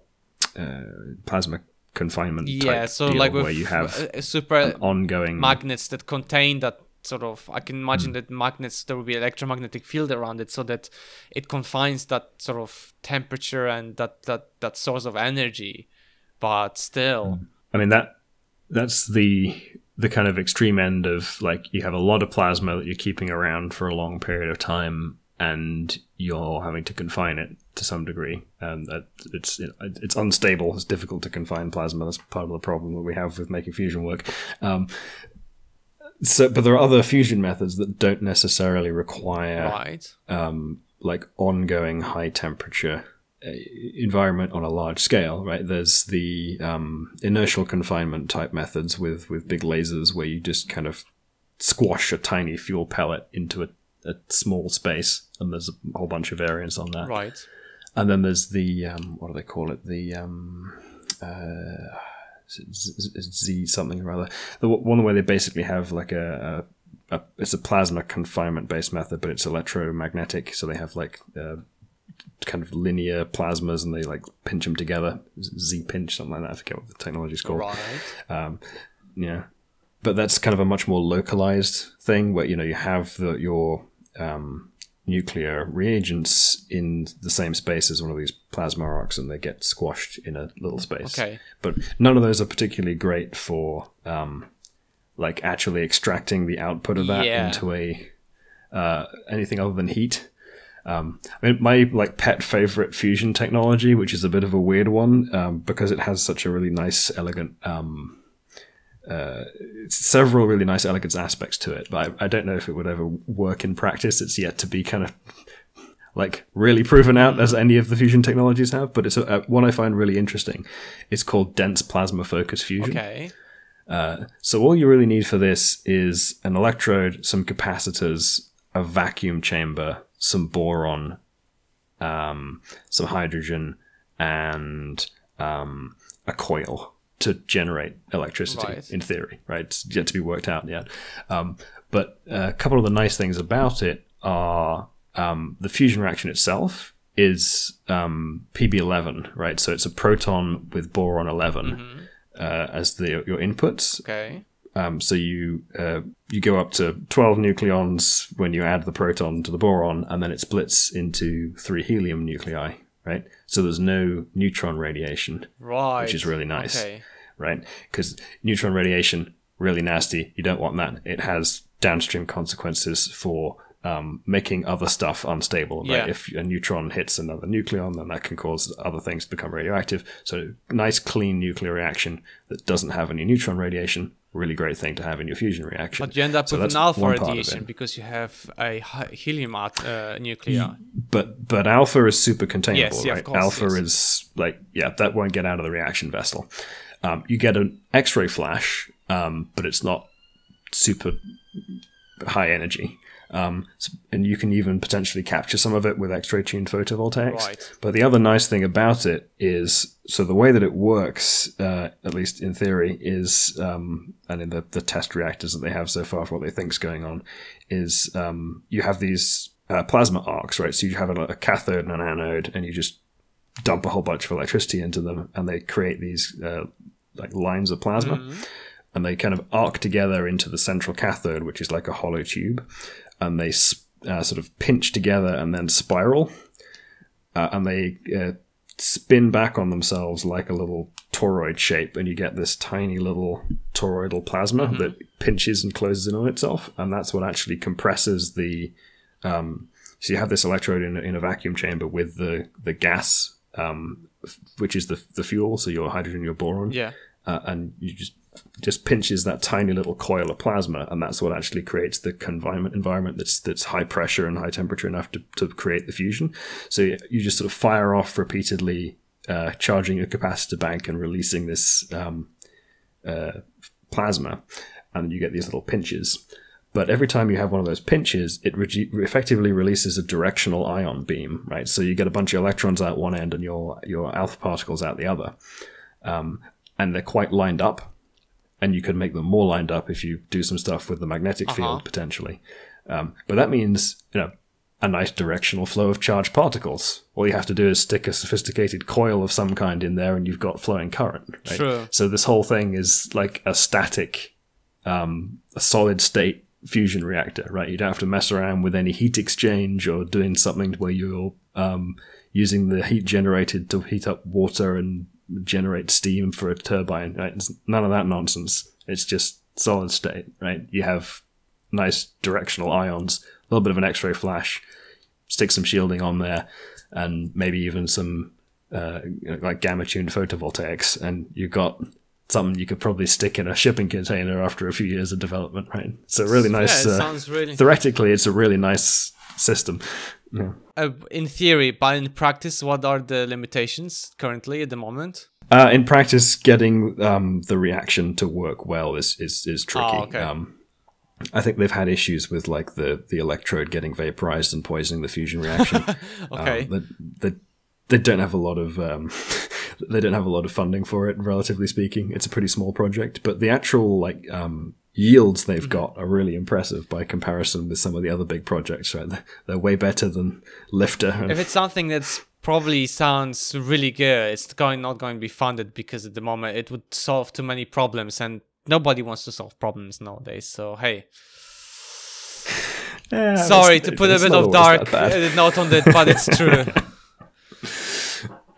uh, plasma confinement, yeah so like where you have uh, superconducting magnets that contain that sort of i can Hmm. imagine that magnets there will be electromagnetic field around it so that it confines that sort of temperature and that that that source of energy. But still. I mean that that's the the kind of extreme end of like you have a lot of plasma that you're keeping around for a long period of time and you're having to confine it to some degree. And that it's it's unstable. It's difficult to confine plasma. That's part of the problem that we have with making fusion work. Um, so but there are other fusion methods that don't necessarily require right um, like ongoing high temperature uh, environment on a large scale, right? There's the um, inertial confinement type methods with with big lasers where you just kind of squash a tiny fuel pellet into a, a small space, and there's a whole bunch of variants on that. right And then there's the um, what do they call it? The um, uh, Z, something or other. The one where they basically have like a, a, a it's a plasma confinement based method, but it's electromagnetic. So they have like uh, kind of linear plasmas, and they like pinch them together. Z pinch something like that. I forget what the technology's called. right Um, yeah, but that's kind of a much more localized thing where you know you have the, your um, nuclear reagents in the same space as one of these plasma arcs, and they get squashed in a little space. Okay. but none of those are particularly great for um, like actually extracting the output of that Yeah. into a uh, anything other than heat. Um, I mean, my like pet favorite fusion technology, which is a bit of a weird one, um, because it has such a really nice, elegant, um, uh, several really nice, elegant aspects to it. But I, I don't know if it would ever work in practice. It's yet to be kind of like really proven out as any of the fusion technologies have. But it's a, uh, one I find really interesting. It's called dense plasma focus fusion. okay So all you really need for this is an electrode, some capacitors, a vacuum chamber, some boron, um, some hydrogen, and um, a coil to generate electricity. Right. In theory, right? It's yet to be worked out yet. Um, but a couple of the nice things about it are um, the fusion reaction itself is um, PB11, right? So it's a proton with boron 11 uh, as the your inputs. okay Um, so you uh, you go up to twelve nucleons when you add the proton to the boron, and then it splits into three helium nuclei. Right. So there's no neutron radiation, right which is really nice. okay Right. Because neutron radiation really nasty. You don't want that. It has downstream consequences for um, making other stuff unstable. Right? Yeah. If a neutron hits another nucleon, then that can cause other things to become radioactive. So, nice, clean nuclear reaction that doesn't have any neutron radiation. Really great thing to have in your fusion reaction. But you end up So with an alpha radiation because you have a helium at- uh, nuclear. But but alpha is super containable, Yes, yeah, right? course, alpha yes. is like yeah, that won't get out of the reaction vessel. Um, you get an X-ray flash, um, but it's not super high energy. Um, and you can even potentially capture some of it with X-ray tuned photovoltaics. Right. But the other nice thing about it is, so the way that it works, uh, at least in theory, is, um, and in the, the test reactors that they have so far for what they think's going on, is um, you have these uh, plasma arcs, right? So you have a, a cathode and an anode, and you just dump a whole bunch of electricity into them, and they create these uh, like lines of plasma, and they kind of arc together into the central cathode, which is like a hollow tube, and they uh, sort of pinch together and then spiral, uh, and they uh, spin back on themselves like a little toroid shape, and you get this tiny little toroidal plasma that pinches and closes in on itself, and that's what actually compresses the. Um, so you have this electrode in, a- in a vacuum chamber with the the gas, um, f- which is the the fuel, so your hydrogen, your boron, Yeah. uh, and you just just pinches that tiny little coil of plasma, and that's what actually creates the confinement environment that's that's high pressure and high temperature enough to, to create the fusion. So you- just sort of fire off repeatedly, uh, charging your capacitor bank and releasing this um, uh, plasma, and you get these little pinches. But every time you have one of those pinches, it re- effectively releases a directional ion beam, right? So you get a bunch of electrons out one end and your your alpha particles out the other, um, and they're quite lined up. And you can make them more lined up if you do some stuff with the magnetic field potentially. Um, but that means you know a nice directional flow of charged particles. All you have to do is stick a sophisticated coil of some kind in there, and you've got flowing current. Right? True. So this whole thing is like a static, um, a solid state fusion reactor, right? You don't have to mess around with any heat exchange or doing something where you're um, using the heat generated to heat up water and generate steam for a turbine. Right? It's none of that nonsense. It's just solid state, right? You have nice directional ions, a little bit of an X-ray flash, stick some shielding on there, and maybe even some uh, like gamma tuned photovoltaics, and you've got something you could probably stick in a shipping container after a few years of development, right? So really nice. yeah, it uh, sounds really. theoretically, it's a really nice system. Yeah. uh, in theory, but in practice, what are the limitations currently at the moment? Uh, in practice, getting um, the reaction to work well is is, is tricky. Oh, okay. um, I think they've had issues with like the, the electrode getting vaporized and poisoning the fusion reaction. [laughs] Okay. Um, they, they, they don't have a lot of um, [laughs] they don't have a lot of funding for it. Relatively speaking, it's a pretty small project, but the actual like um, yields they've Mm-hmm. got are really impressive by comparison with some of the other big projects. Right, they're, they're way better than Lifter. and- if it's something that's probably sounds really good, it's going not going to be funded because at the moment it would solve too many problems, and nobody wants to solve problems nowadays. So hey, [sighs] Yeah, sorry to put a bit of dark uh, note on that, but it's true. [laughs]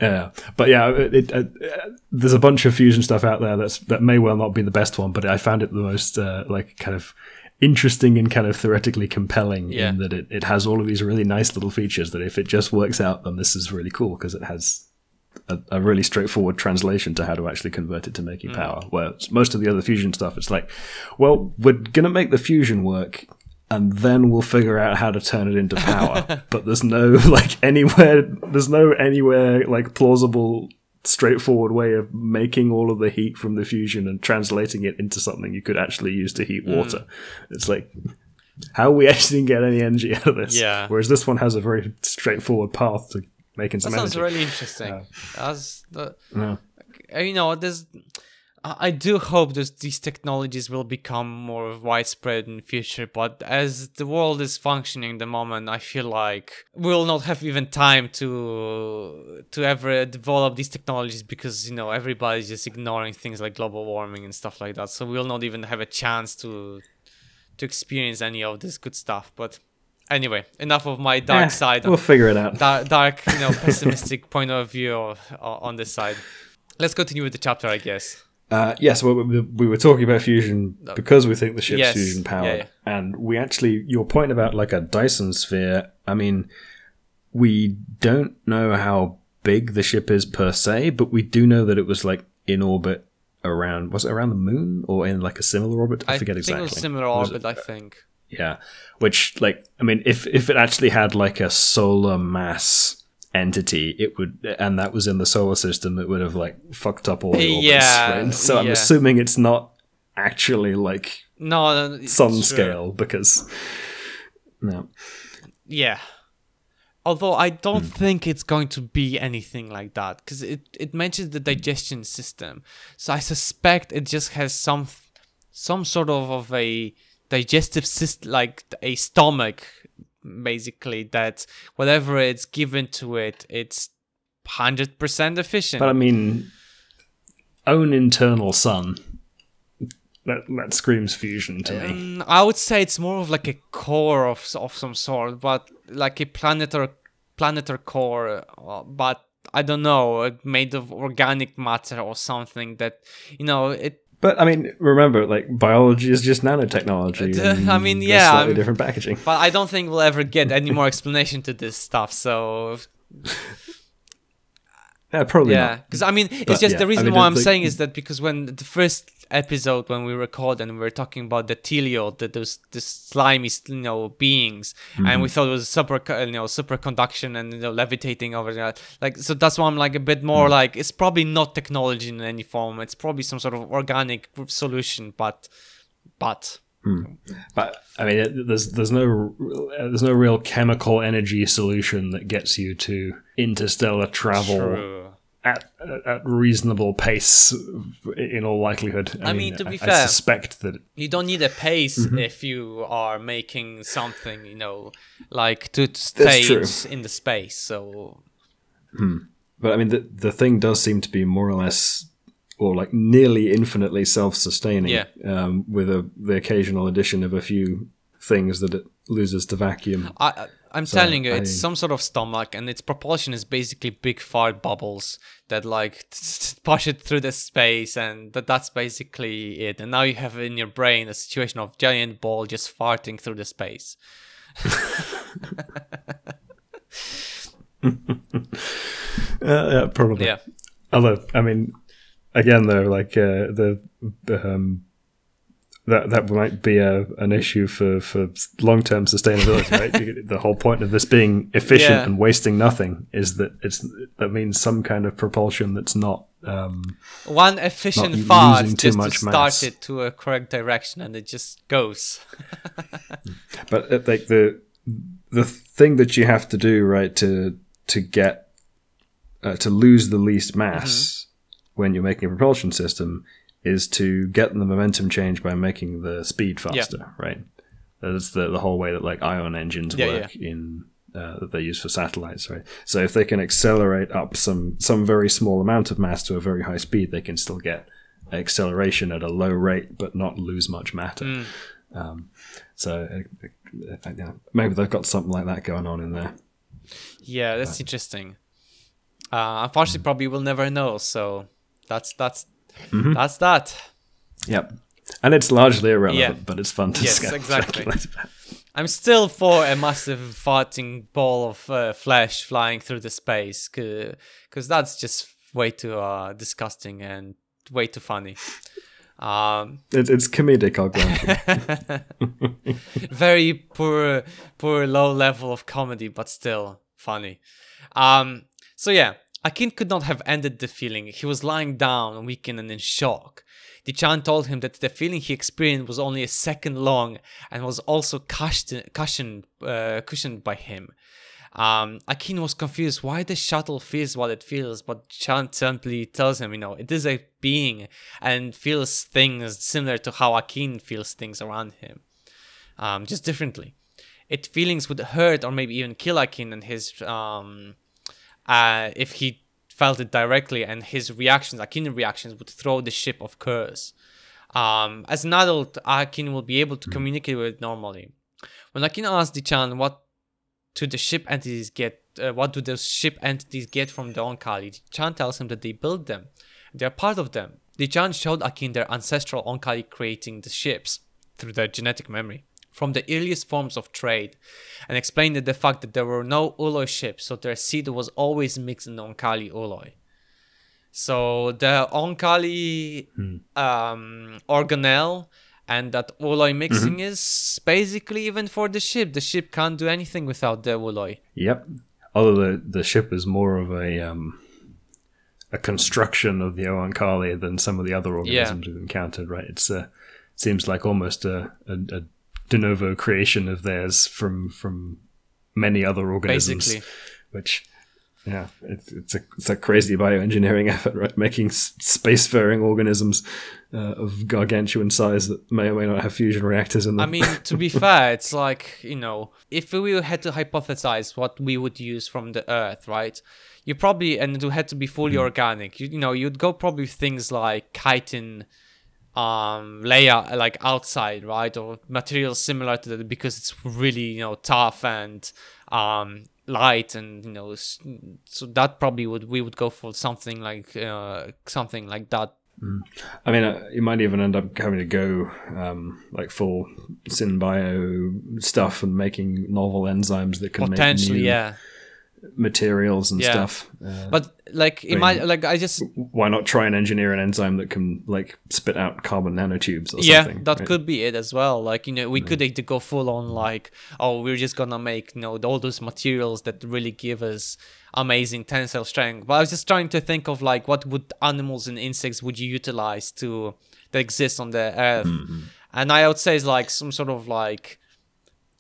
Yeah, but yeah, it, it, uh, there's a bunch of fusion stuff out there that's that may well not be the best one, but I found it the most uh, like kind of interesting and kind of theoretically compelling Yeah. in that it, it has all of these really nice little features that if it just works out, then this is really cool because it has a, a really straightforward translation to how to actually convert it to making power. Whereas most of the other fusion stuff, it's like, well, we're gonna make the fusion work. And then we'll figure out how to turn it into power. [laughs] but there's no like anywhere. There's no anywhere like plausible, straightforward way of making all of the heat from the fusion and translating it into something you could actually use to heat hmm. water. It's like how are we actually get any energy out of this? Yeah. Whereas this one has a very straightforward path to making That some sounds energy. really interesting. That's the, Yeah. you know, there's. I do hope that these technologies will become more widespread in the future, but as the world is functioning at the moment, I feel like we'll not have even time to to ever develop these technologies because you know everybody's just ignoring things like global warming and stuff like that. So we'll not even have a chance to to experience any of this good stuff. But anyway, enough of my dark Eh, side We'll figure it out. dark, dark you know, [laughs] pessimistic point of view on this side. Let's continue with the chapter, I guess. Uh, yes, well, we, we were talking about fusion because we think the ship's Yes, fusion powered, yeah, yeah. and we actually your point about like a Dyson sphere. I mean, we don't know how big the ship is per se, but we do know that it was like in orbit around. Was it around the moon or in like a similar orbit? I, forget think exactly. similar orbit, it- I think. Yeah, which like I mean, if if it actually had like a solar mass entity, it would, and that was in the solar system, it would have like fucked up all the orbits. Yeah, right? So I'm assuming it's not actually like No, sun true. scale because no. Yeah. Although I don't Hmm. think it's going to be anything like that because it, it mentions the digestion system, so I suspect it just has some some sort of of a digestive system, like a stomach, basically that whatever it's given to it, it's hundred percent efficient. But I mean, own internal sun. That that screams fusion to me. Mm, I would say it's more of like a core of of some sort, but like a planet or planet or core, uh, but I don't know, uh, made of organic matter or something that you know it. But I mean, remember, like biology is just nanotechnology. Uh, I mean, yeah, slightly I'm- different packaging. But I don't think we'll ever get any more explanation to this stuff. So Yeah, probably yeah, because I mean, it's But, just yeah, the I reason mean, why I'm the- saying is that because when the first episode when we record and we were talking about the telio, the, those the slimy you know beings, and we Mm-hmm. thought it was super you know superconduction and you know levitating over there, like so that's why I'm like a bit more Mm. like it's probably not technology in any form. It's probably some sort of organic solution, but but But I mean, it- there's there's no there's no real chemical energy solution that gets you to interstellar travel true. At at reasonable pace. In all likelihood, I mean, to be I, fair- I suspect that you don't need a pace Mm-hmm. if you are making something you know like to That's stay in the space so But I mean, the the thing does seem to be more or less, or like nearly infinitely self-sustaining. Yeah. Um, with a the occasional addition of a few things that it loses to vacuum. I, I- I'm So, telling you, it's some sort of stomach, and its propulsion is basically big fart bubbles that like [laughs] push it through the space, and that, that's basically it. And now you have in your brain a situation of giant ball just farting through the space. Uh, yeah, probably. Yeah, Although, I mean, again, though, like uh, the um, that that might be a an issue for for long term sustainability, right? the whole point of this being efficient Yeah. and wasting nothing is that it's that means some kind of propulsion that's not. Um, one efficient fart just to start it to a correct direction, and it just goes. [laughs] but uh, like the the thing that you have to do, right, to to get uh, to lose the least mass when you're making a propulsion system is to get the momentum change by making the speed faster, right? That's the the whole way that like ion engines Yeah, work in uh, that they use for satellites, right? So if they can accelerate up some some very small amount of mass to a very high speed, they can still get acceleration at a low rate, but not lose much matter. Um, so uh, uh, yeah, maybe they've got something like that going on in there. Yeah, that's interesting. Uh, unfortunately, probably we'll never know. So that's that's Mm-hmm. that's that. Yep. And it's largely irrelevant, Yeah. but it's fun to Yes, exactly. I'm still for a massive farting ball of uh, flesh flying through the space, because that's just way too uh, disgusting and way too funny. Um, It, it's comedic, grant [laughs] very poor, poor low level of comedy, but still funny. Um, so yeah, Akin could not have ended the feeling. He was lying down, weakened and in shock. Dichaan told him that the feeling he experienced was only a second long and was also cushioned, cushioned, uh, cushioned by him. Um, Akin was confused why the shuttle feels what it feels, but Chan simply tells him, you know, it is a being and feels things similar to how Akin feels things around him, um, just differently. It feelings would hurt or maybe even kill Akin and his, um, uh, if he felt it directly, and his reactions, Akin reactions, would throw the ship of curse. Um, as an adult, Akin will be able to communicate with it normally. When Akin asked Dichaan what do the ship entities get, uh, what do those ship entities get from the Oankali, Chan tells him that they build them. They are part of them. The giants showed Akin their ancestral Oankali creating the ships through their genetic memory from the earliest forms of trade and explained that the fact that there were no ooloi ships, so their seed was always mixed in Oankali ooloi. So the Oankali um, organelle and that ooloi mixing is basically even for the ship. The ship can't do anything without the ooloi. Yep. Although the the ship is more of a um, a construction of the Oankali than some of the other organisms we've encountered, right? It's uh, seems like almost a, a, a de novo creation of theirs from from many other organisms, Basically. which. Yeah, it's, it's a it's a crazy bioengineering [laughs] effort, right? Making s- spacefaring organisms uh, of gargantuan size that may or may not have fusion reactors in them. I mean, [laughs] to be fair, it's like, you know, if we had to hypothesize what we would use from the Earth, right? You probably, and it had to be fully organic, you, you know, you'd go probably things like chitin um layer like outside right or materials similar to that because it's really you know tough and um light and you know so that probably would we would go for something like uh something like that. I mean, uh, you might even end up having to go um, like full synbio stuff and making novel enzymes that can potentially make new yeah materials and Yeah. stuff. Uh, but like it mean- might like i just why not try and engineer an enzyme that can like spit out carbon nanotubes or yeah something? that right? could be it as well like you know we could either go full on like oh we're just gonna make you know all those materials that really give us amazing tensile strength but i was just trying to think of like what would animals and insects would you utilize to that exist on the earth Mm-hmm. and i would say it's like some sort of like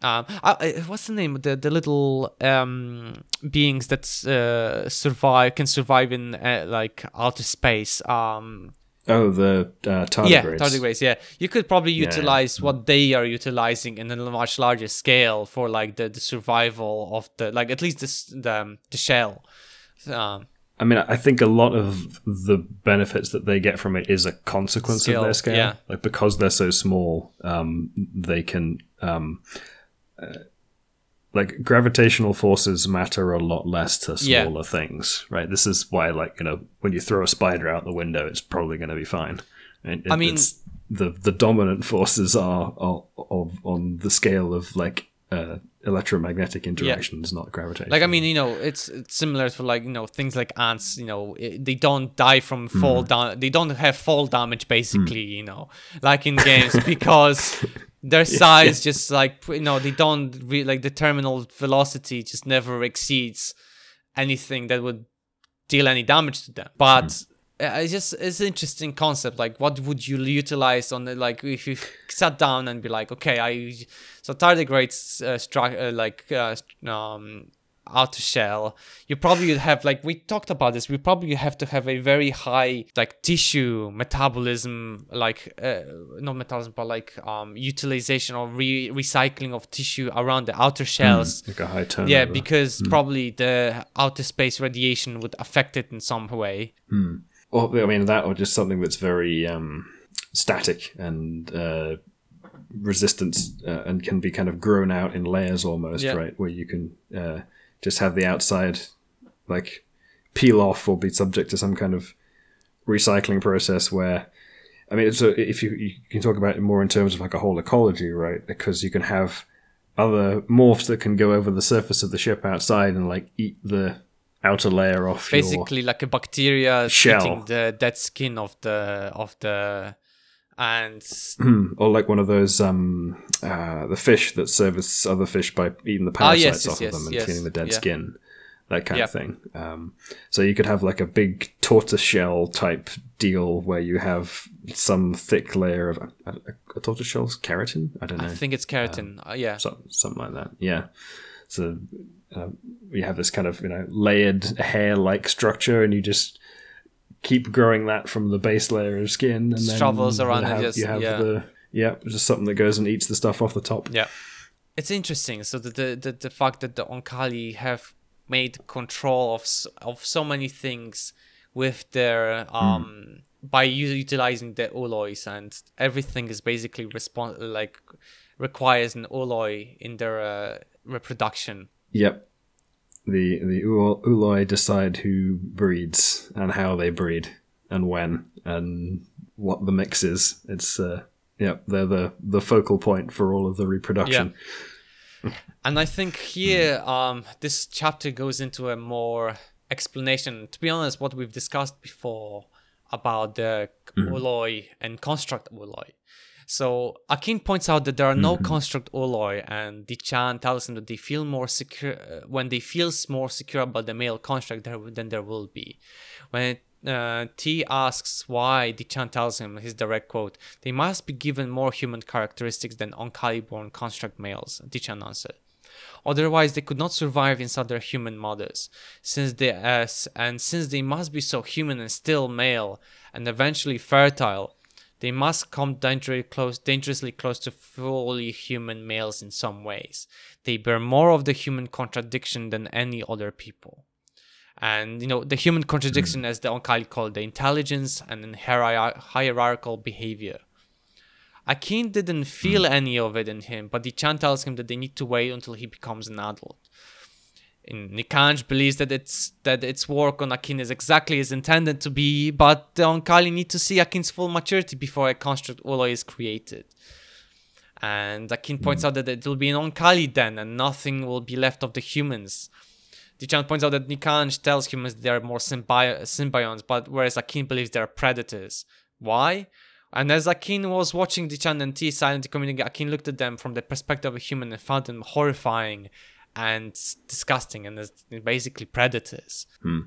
um, I, what's the name? The the little um beings that uh, survive can survive in uh, like outer space. Um, Oh, the uh, tardigrades. yeah, tardigrades. Yeah, you could probably yeah. utilize what they are utilizing in a much larger scale for like the, the survival of the like at least this the the shell. Um, I mean, I think a lot of the benefits that they get from it is a consequence Scale, of their scale. yeah. Like because they're so small, um, they can um, uh, like gravitational forces matter a lot less to Yeah. smaller things, right? This is why, like you know, when you throw a spider out the window, it's probably going to be fine. It- I mean- it's- the the dominant forces are, are, are on the scale of like uh, electromagnetic interactions, not gravitation. like I mean, you know, it's, it's similar to like you know things like ants. You know, it, they don't die from fall down. They don't have fall damage basically. You know, like in games because [laughs] their size [laughs] just like you know they don't re- like the terminal velocity just never exceeds anything that would deal any damage to them. But uh, it's just it's an interesting concept. Like, what would you utilize on the like if you [laughs] sat down and be like, okay, I so tardigrades uh, stru- uh, like uh, um outer shell you probably would have like we talked about this we probably have to have a very high like tissue metabolism like uh, not metabolism but like um utilization or re- recycling of tissue around the outer shells like a high turnover. yeah because probably the outer space radiation would affect it in some way Or I mean that, or just something that's very um, static and uh, resistance, uh, and can be kind of grown out in layers almost, Yeah. right? Where you can uh, just have the outside like peel off or be subject to some kind of recycling process. Where I mean, so if you you can talk about it more in terms of like a whole ecology, right? Because you can have other morphs that can go over the surface of the ship outside and like eat the outer layer off basically like a bacteria Shell. eating the dead skin of the of the and Hmm, or like one of those um uh the fish that service other fish by eating the Ah, parasites yes, off yes, of them and yes, cleaning the dead yeah. skin that kind of thing um so you could have like a big tortoise shell type deal where you have some thick layer of a, a, a tortoise shell's keratin i don't know I think it's keratin. uh, yeah. so, something like that. Yeah. So um, you have this kind of you know layered hair-like structure, and you just keep growing that from the base layer of skin, and then Travels around and have, just- you have yeah. the yeah, just something that goes and eats the stuff off the top. Yeah. It's interesting. So the the, the, the fact that the Oankali have made control of of so many things with their um by utilizing the oolois and everything is basically respon like requires an ooloi in their uh, reproduction. Yep. The the ooloi decide who breeds and how they breed and when, and what the mix is. It's uh, yeah, they're the the focal point for all of the reproduction. Yeah. And I think here, um, this chapter goes into a more explanation. To be honest, what we've discussed before about the ooloi and construct Ooloi. So Akin points out that there are no construct Ooloi, and Dichaan tells him that they feel more secure uh, when they feel more secure about the male construct there than there will be. When uh, T asks why, Dichaan tells him his direct quote: "They must be given more human characteristics than Oankali-born construct males." Dichaan answered. Otherwise, they could not survive inside their human mothers, since they as and since they must be so human and still male and eventually fertile, they must come dangerously close, dangerously close to fully human males in some ways. They bear more of the human contradiction than any other people. And you know the human contradiction, as the Oankali call it, the intelligence and hierarchical behavior. Akin didn't feel any of it in him, but Dichaan tells him that they need to wait until he becomes an adult. And Nikanj believes that it's that its work on Akin is exactly as intended to be, but the Oankali need to see Akin's full maturity before a construct Ooloi is created. And Akin hmm. points out that it will be an Onkali then, and nothing will be left of the humans. Dichaan points out that Nikanj tells humans they are more symbi- symbionts, but whereas Akin believes they are predators. Why? And as Akin was watching Dichaan and T silently communicating, Akin looked at them from the perspective of a human and found them horrifying and disgusting and as basically predators. Hmm.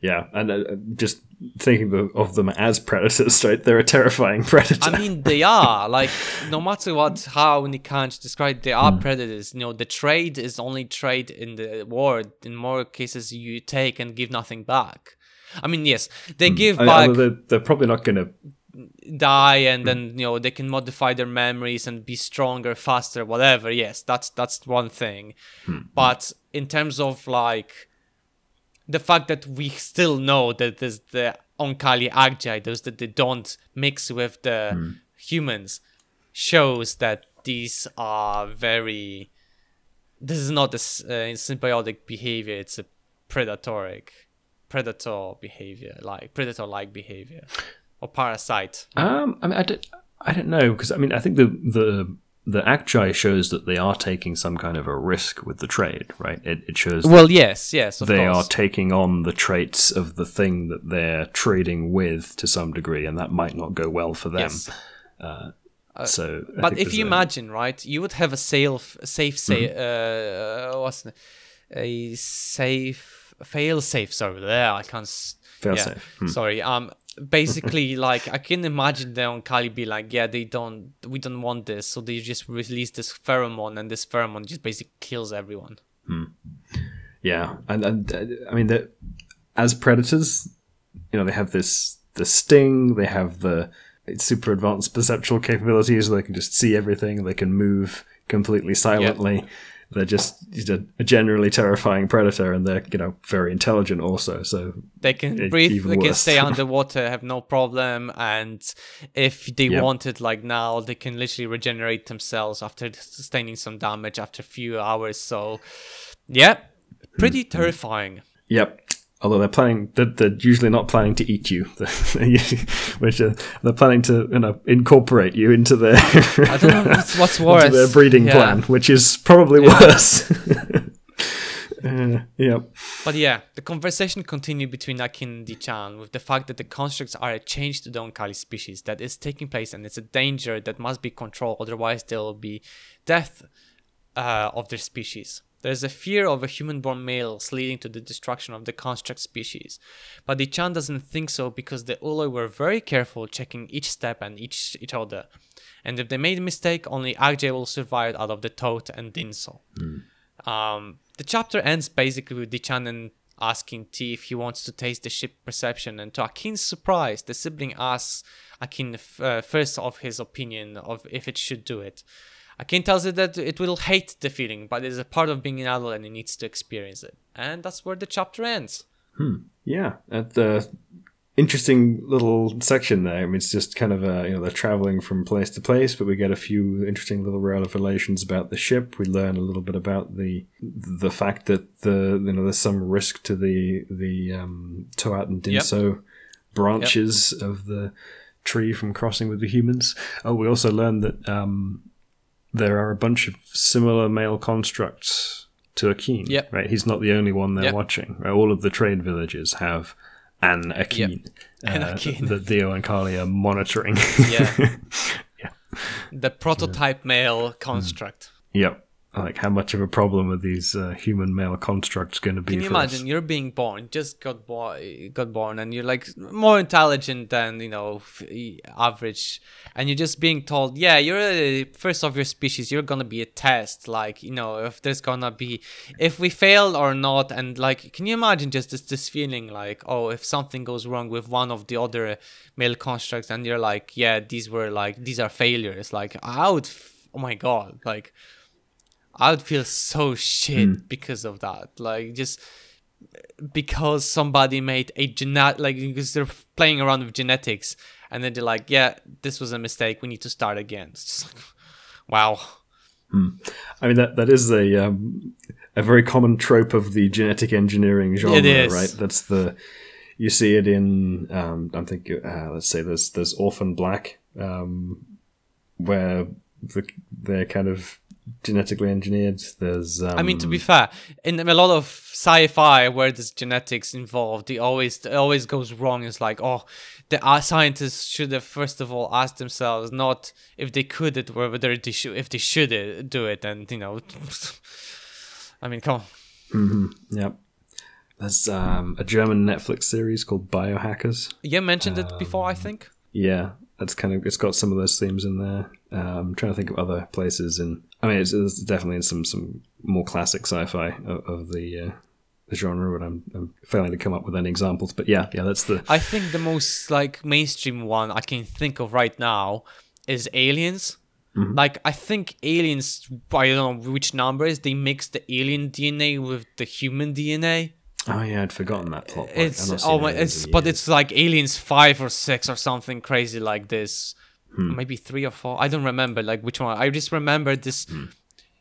Yeah, and uh, just thinking of- them as predators, [laughs] right? They're a terrifying predator. I mean, they are like no matter what how Nikanj described, they are hmm. predators. You know, the trade is only trade in the war. In more cases, you take and give nothing back. I mean, yes, they hmm. give I back they're, they're probably not going to. Die and hmm. then you know they can modify their memories and be stronger faster whatever. Yes that's that's one thing. Hmm. But in terms of like the fact that we still know that there's the Oankali Akjai those that they don't mix with the hmm. humans shows that these are very this is not a uh, symbiotic behavior. It's a predatoric predator behavior like predator like behavior or parasite Um, I mean, I don't, I don't know because I mean, I think the the the Acti shows that they are taking some kind of a risk with the trade, right? It, it shows well yes yes of they are taking on the traits of the thing that they're trading with to some degree, and that might not go well for them. yes So, I but if you a- imagine right you would have a safe safe say Mm-hmm. uh what's the, a safe fail safe sorry there i can't s- Fail-safe. Hmm. sorry um basically [laughs] like i can imagine them Oankali be like yeah they don't we don't want this so they just release this pheromone and this pheromone just basically kills everyone Hmm. Yeah, and, and uh, I mean that as predators, you know, they have this the sting, they have the super advanced perceptual capabilities. They can just see everything. They can move completely silently. They're just, just a, a generally terrifying predator, and they're you know very intelligent also. So They can It's breathe, they can stay [laughs] underwater, have no problem, and if they Yep. want it, like now, they can literally regenerate themselves after sustaining some damage after a few hours. So, yeah, pretty Hmm. terrifying. Yep. Although they're planning, they're, they're usually not planning to eat you, [laughs] which uh, they're planning to you know incorporate you into their I don't know what's, what's [laughs] worse. their breeding Yeah. plan, which is probably worse. [laughs] uh, yep. But yeah, the conversation continued between Akin and Dichaan with the fact that the constructs are a change to the Oankali species that is taking place and it's a danger that must be controlled, otherwise there will be death uh, of their species. There's a fear of a human-born males leading to the destruction of the construct species. But Dichaan doesn't think so because the ooloi were very careful checking each step and each each other. And if they made a mistake, only Akjai will survive out of the Toaht and Dinso. Um, the chapter ends basically with Dichanan asking T if he wants to taste the ship perception, and to Akin's surprise, the sibling asks Akin f- uh, first of his opinion of if it should do it. Akin tells it that it will hate the feeling, but it is a part of being an adult and it needs to experience it. And that's where the chapter ends. Hmm. Yeah, at the interesting little section there. I mean, it's just kind of a, you know they're traveling from place to place, but we get a few interesting little revelations about the ship. We learn a little bit about the the fact that the you know there's some risk to the the um, Toaht and Yep. Dinso branches of the tree from crossing with the humans. Oh, we also learned that um, there are a bunch of similar male constructs to Akin. Yep. Right, he's not the only one they're Yep. watching. Right? All of the trade villages have an Akin. An uh, Akin. that Theo and Carly are monitoring. Yeah. [laughs] Yeah. The prototype male construct. yep. Like how much of a problem are these uh, human male constructs going to be? Can you for us? imagine you're being born, just got born, got born, and you're like more intelligent than you know average, and you're just being told, yeah, you're a, first of your species. You're gonna be a test, like you know, if there's gonna be, if we fail or not, and like, can you imagine just this this feeling like, oh, if something goes wrong with one of the other male constructs, and you're like, yeah, these were like these are failures. Like I would, f- oh my god, like. I would feel so shit because of that. Like just because somebody made a genet like because they're playing around with genetics and then they're like, yeah, this was a mistake. We need to start again. It's just like, [laughs] wow. I mean that that is a um, a very common trope of the genetic engineering genre, right? That's the you see it in um, I'm thinking uh, let's say there's there's Orphan Black, um, where the, they're kind of genetically engineered. There's um, I mean, to be fair, in a lot of sci-fi where there's genetics involved, it always it always goes wrong. It's like, oh, the uh, scientists should have first of all asked themselves not if they could it, whether they should, if they should it, do it, and you know, [laughs] I mean, come on. Yep. There's um, a German Netflix series called Biohackers. You mentioned it before, Um, I think. Yeah, it's kind of it's got some of those themes in there. Um, I'm trying to think of other places, and I mean, it's, it's definitely in some some more classic sci-fi of, of the, uh, the genre, but I'm, I'm failing to come up with any examples. But yeah, yeah, that's the I think the most like mainstream one I can think of right now is Aliens. Mm-hmm. Like I think Aliens, I don't know which numbers they mix the alien DNA with the human DNA. oh yeah, I'd forgotten that plot. point. It's oh my, it's but it's like Aliens five or six or something crazy like this. Hmm. Maybe three or four. I don't remember like which one. I just remember this Hmm.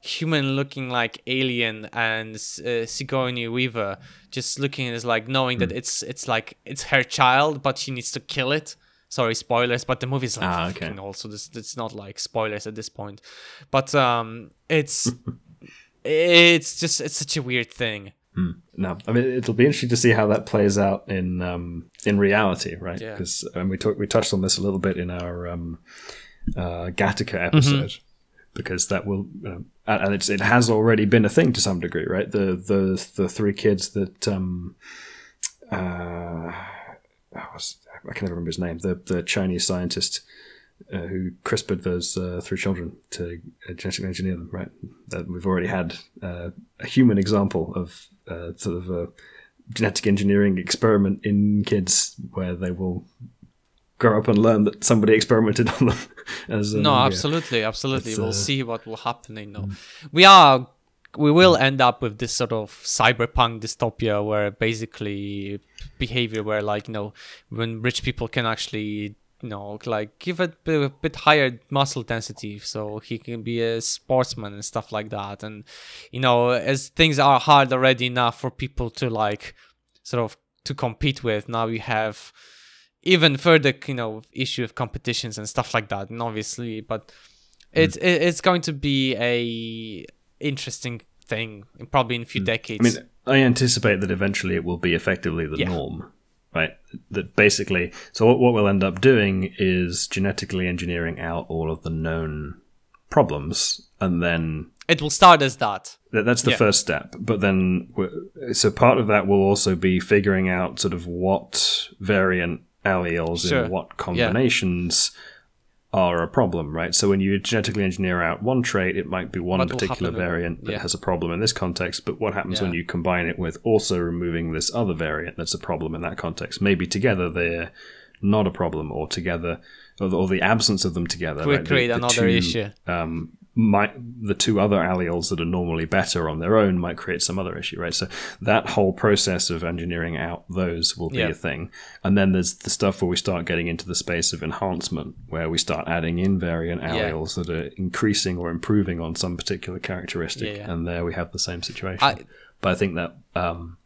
human looking like alien and uh, Sigourney Weaver just looking as like knowing Hmm. that it's it's like it's her child, but she needs to kill it. Sorry, spoilers, but the movie's like Ah, okay. old, this it's not like spoilers at this point. But um, it's [laughs] it's just it's such a weird thing. No, I mean it'll be interesting to see how that plays out in um, in reality, right? Yeah. Because we talked we touched on this a little bit in our um, uh, Gattaca Mm-hmm. episode, because that will um, and and it's it has already been a thing to some degree, right? The the the three kids that um, uh, I can never remember his name. The the Chinese scientist. Uh, who CRISPRed those uh, three children to genetically engineer them, right? That we've already had uh, a human example of uh, sort of a genetic engineering experiment in kids where they will grow up and learn that somebody experimented on them. [laughs] As No, yeah. absolutely, absolutely. It's, we'll uh, see what will happen. You know, we are, we will end up with this sort of cyberpunk dystopia where basically behavior, where like you know, when rich people can actually, you know, like give it a, a bit higher muscle density, so he can be a sportsman and stuff like that. And you know, as things are hard already enough for people to like, sort of to compete with, now we have even further you know issue of competitions and stuff like that and obviously but it's Hmm. it's going to be a interesting thing probably in a few decades Hmm. I mean, I anticipate that eventually it will be effectively the Yeah. norm, right? That basically, so what, what we'll end up doing is genetically engineering out all of the known problems, and then it will start as that That, that's the Yeah. first step. But then, so part of that will also be figuring out sort of what variant alleles Sure. in what combinations are a problem, right? So when you genetically engineer out one trait, it might be one particular variant that yeah. has a problem in this context. But what happens when you combine it with also removing this other variant that's a problem in that context? Maybe together they're not a problem, or together, or the, or the absence of them together. will right? The- create the another two- issue um, might the two other alleles that are normally better on their own might create some other issue, right? So that whole process of engineering out those will be Yeah. a thing, and then there's the stuff where we start getting into the space of enhancement, where we start adding in variant Yeah. alleles that are increasing or improving on some particular characteristic, yeah. and there we have the same situation. I- but I think that um,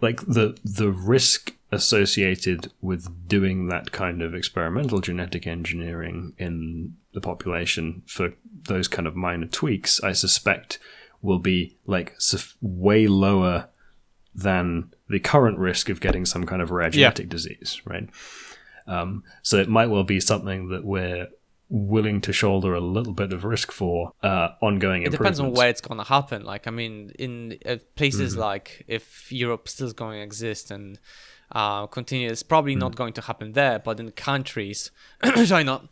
like the the risk associated with doing that kind of experimental genetic engineering in the population for those kind of minor tweaks, I suspect will be like way lower than the current risk of getting some kind of rare genetic yeah. disease, right? Um, so it might well be something that we're willing to shoulder a little bit of risk for uh, ongoing it depends on where it's going to happen like i mean in uh, places mm-hmm. like if europe still going to exist and uh, continue it's probably mm-hmm. not going to happen there but in countries [coughs] china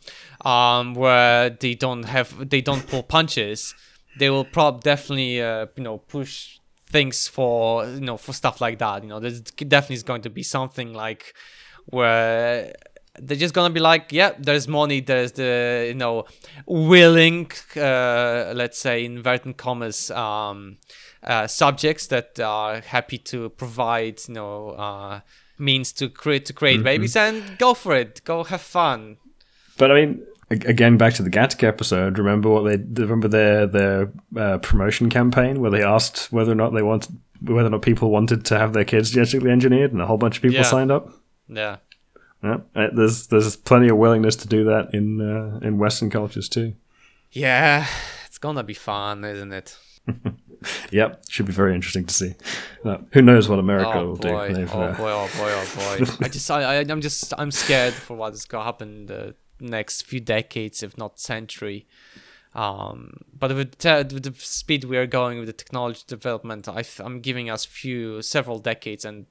um, where they don't have they don't pull punches they will probably definitely uh, you know push things for you know for stuff like that you know there's definitely is going to be something like where they're just gonna be like, yeah, there's money, there's the you know willing, uh, let's say inverted commas, um, uh, subjects that are happy to provide you know uh, means to create to create mm-hmm. babies and go for it, go have fun. But I mean, again, back to the Gattaca episode. Remember what they remember their their uh, promotion campaign where they asked whether or not they wanted whether or not people wanted to have their kids genetically engineered, and a whole bunch of people yeah. signed up. Yeah. Yeah, uh, there's there's plenty of willingness to do that in uh, in Western cultures too. Yeah, it's gonna be fun, isn't it? [laughs] yep, should be very interesting to see. Uh, who knows what America oh, will boy. do? Oh uh, boy! Oh boy! Oh boy! [laughs] I just, I, I'm just, I'm scared for what's gonna happen in the next few decades, if not century. Um, but with, te- with the speed we are going with the technology development, I am giving us few several decades, and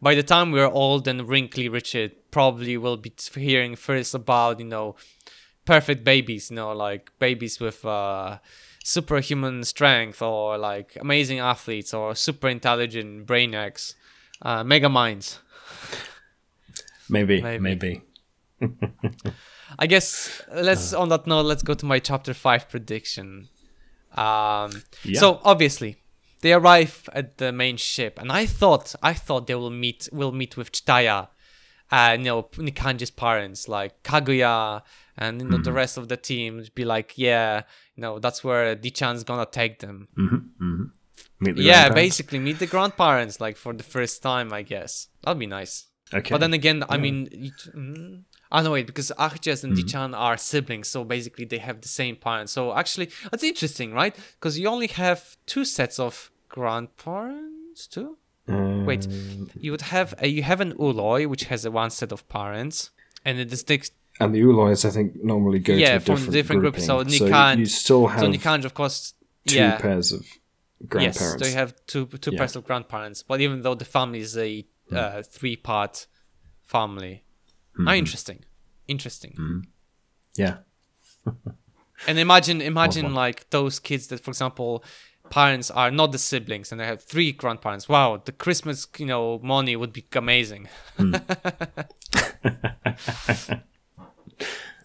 by the time we're old and wrinkly, Richard probably will be hearing first about you know perfect babies, you know, like babies with uh, superhuman strength or like amazing athletes or super intelligent brainiacs, uh, mega minds. Maybe, maybe. maybe. [laughs] I guess let's on that note, let's go to my chapter five prediction. Um, yeah. So obviously, they arrive at the main ship, and I thought I thought they will meet will meet with Jdahya, uh, you know Nikanji's parents like Kahguyaht and you know mm-hmm. the rest of the team be like, yeah, you know that's where Dichaan's gonna take them. Mm-hmm. Mm-hmm. yeah, basically meet the grandparents like for the first time, I guess that'd be nice. Okay. But then again, I mean, mm, Oh no, wait, because Ahajas and mm-hmm. Dichan are siblings, so basically they have the same parents. So actually, that's interesting, right? Because you only have two sets of grandparents, too. Um, wait, you would have a, you have an ooloi which has a one set of parents, and it distinct. And the oolois, I think, normally go yeah, to from different, different groups. So Nikan, so you still have so Nikan, of course, two yeah. pairs of grandparents. Yes, so you have two two yeah. pairs of grandparents. But even though the family is a mm. uh, three part family, Mm-hmm. Ah, interesting. Interesting. Mm-hmm. Yeah. [laughs] and imagine, imagine like those kids that, for example, parents are not the siblings and they have three grandparents. Wow, the Christmas, you know, money would be amazing. mm. [laughs]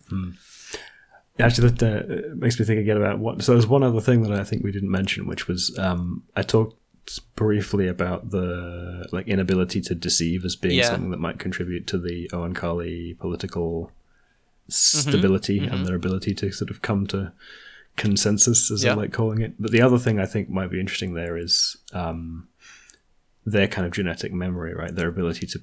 mm. Actually, that uh, makes me think again about what. So there's one other thing that I think we didn't mention, which was um, I talked briefly about the like inability to deceive as being yeah. something that might contribute to the Oankali political mm-hmm. stability mm-hmm. and their ability to sort of come to consensus, as yeah. I like calling it. But the other thing I think might be interesting there is um, their kind of genetic memory, right? Their ability to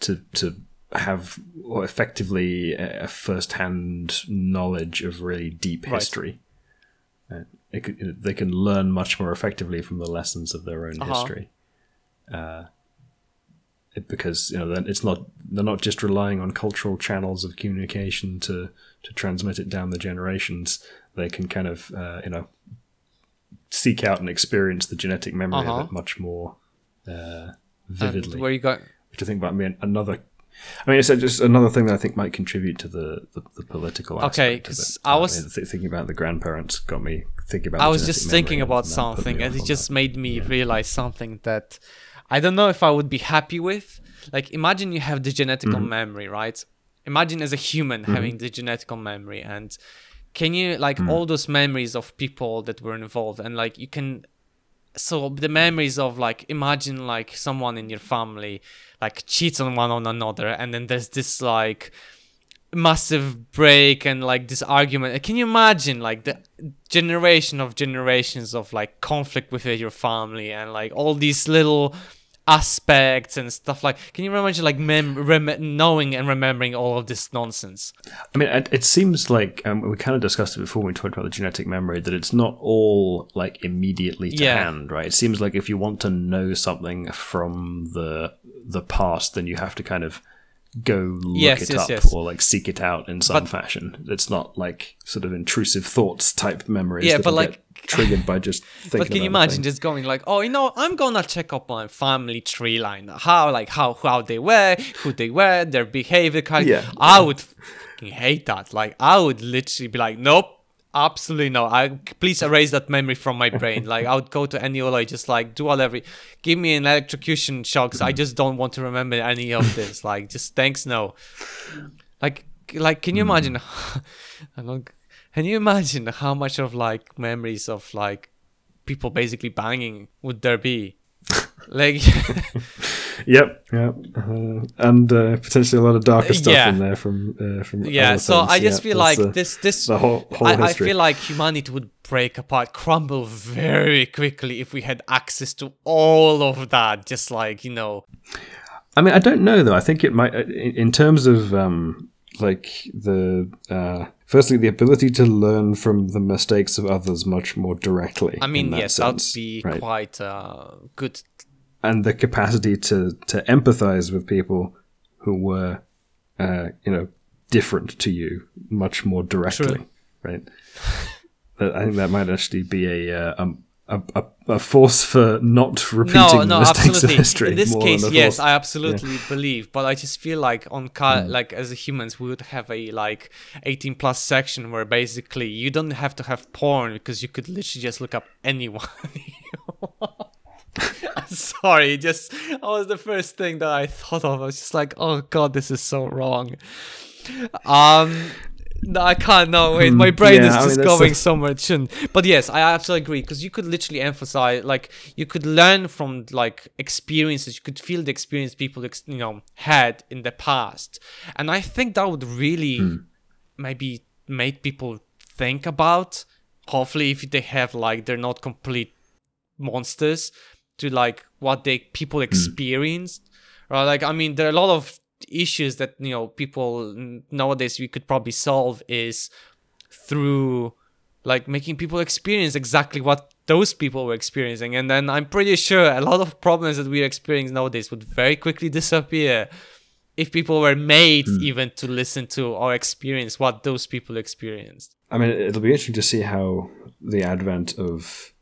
to to have or effectively a first-hand knowledge of really deep history. Right could, they can learn much more effectively from the lessons of their own uh-huh. history. Uh, because you know it's not they're not just relying on cultural channels of communication to to transmit it down the generations. They can kind of uh, you know seek out and experience the genetic memory uh-huh. of it much more uh, vividly. And where you got? To think about me, another I mean, it's just another thing that I think might contribute to the, the, the political Okay, because I was I mean, thinking about the grandparents got me thinking about. I was just thinking about something, and it just that. made me yeah. realize something that I don't know if I would be happy with. Like, imagine you have the genetical mm-hmm. memory, right? Imagine as a human mm-hmm. having the genetical memory, and can you like mm-hmm. all those memories of people that were involved, and like you can so the memories of like imagine like someone in your family like cheats on one on another and then there's this like massive break and like this argument can you imagine like the generation of generations of like conflict within your family and like all these little aspects and stuff like can you imagine like mem- rem- knowing and remembering all of this nonsense I mean, it, it seems like um, we kind of discussed it before when we talked about the genetic memory that it's not all like immediately to Yeah. hand, right? It seems like if you want to know something from the the past, then you have to kind of go look Yes, it yes, up yes. or like seek it out in some But- fashion. It's not like sort of intrusive thoughts type memories. Yeah, but, like- get triggered by just [laughs] thinking. but can you imagine just going like oh you know i'm gonna check up my family tree line. How like how how they were who they were their behavior kind. Yeah. i would hate that. Like i would literally be like nope. Absolutely no i please erase that memory from my brain. Like i would go to any like just like do whatever. Give me an electrocution shock. 'cause i just don't want to remember any of [laughs] this. Like just thanks no. Like like can you imagine hmm. [laughs] I don't, can you imagine how much of like memories of like people basically banging would there be [laughs] like [laughs] Yep, yep, uh, and uh, potentially a lot of darker stuff Yeah. in there from uh, from. yeah so things. i just Yeah, feel like this this the whole whole I, I feel like humanity would break apart crumble very quickly if we had access to all of that just like you know I mean, I don't know though. I think it might, uh, in, in terms of um, like the uh, firstly the ability to learn from the mistakes of others much more directly. i mean that yes that would be right? quite uh good and the capacity to to empathize with people who were, uh, you know, different to you much more directly, True. right? [laughs] I think that might actually be a uh, um, a, a, a force for not repeating no, the mistakes absolutely. of history. In this case, yes, force- I absolutely believe. But I just feel like on ca- like as humans, we would have a like 18 plus section where basically you don't have to have porn because you could literally just look up anyone. [laughs] I'm sorry, just that was the first thing that I thought of. I was just like, oh god, this is so wrong. Um. No, I can't. No, wait. My brain Hmm, yeah, is I mean, just that's going a- so much. in. But yes, I absolutely agree because you could literally emphasize, like, you could learn from like experiences. You could feel the experience people, ex- you know, had in the past, and I think that would really Hmm. maybe make people think about. Hopefully, if they have like they're not complete monsters to like what they people experienced right like i mean there are a lot of issues that you know people nowadays we could probably solve is through like making people experience exactly what those people were experiencing and then i'm pretty sure a lot of problems that we're experiencing nowadays would very quickly disappear if people were made hmm. even to listen to or experience what those people experienced I mean, it'll be interesting to see how the advent of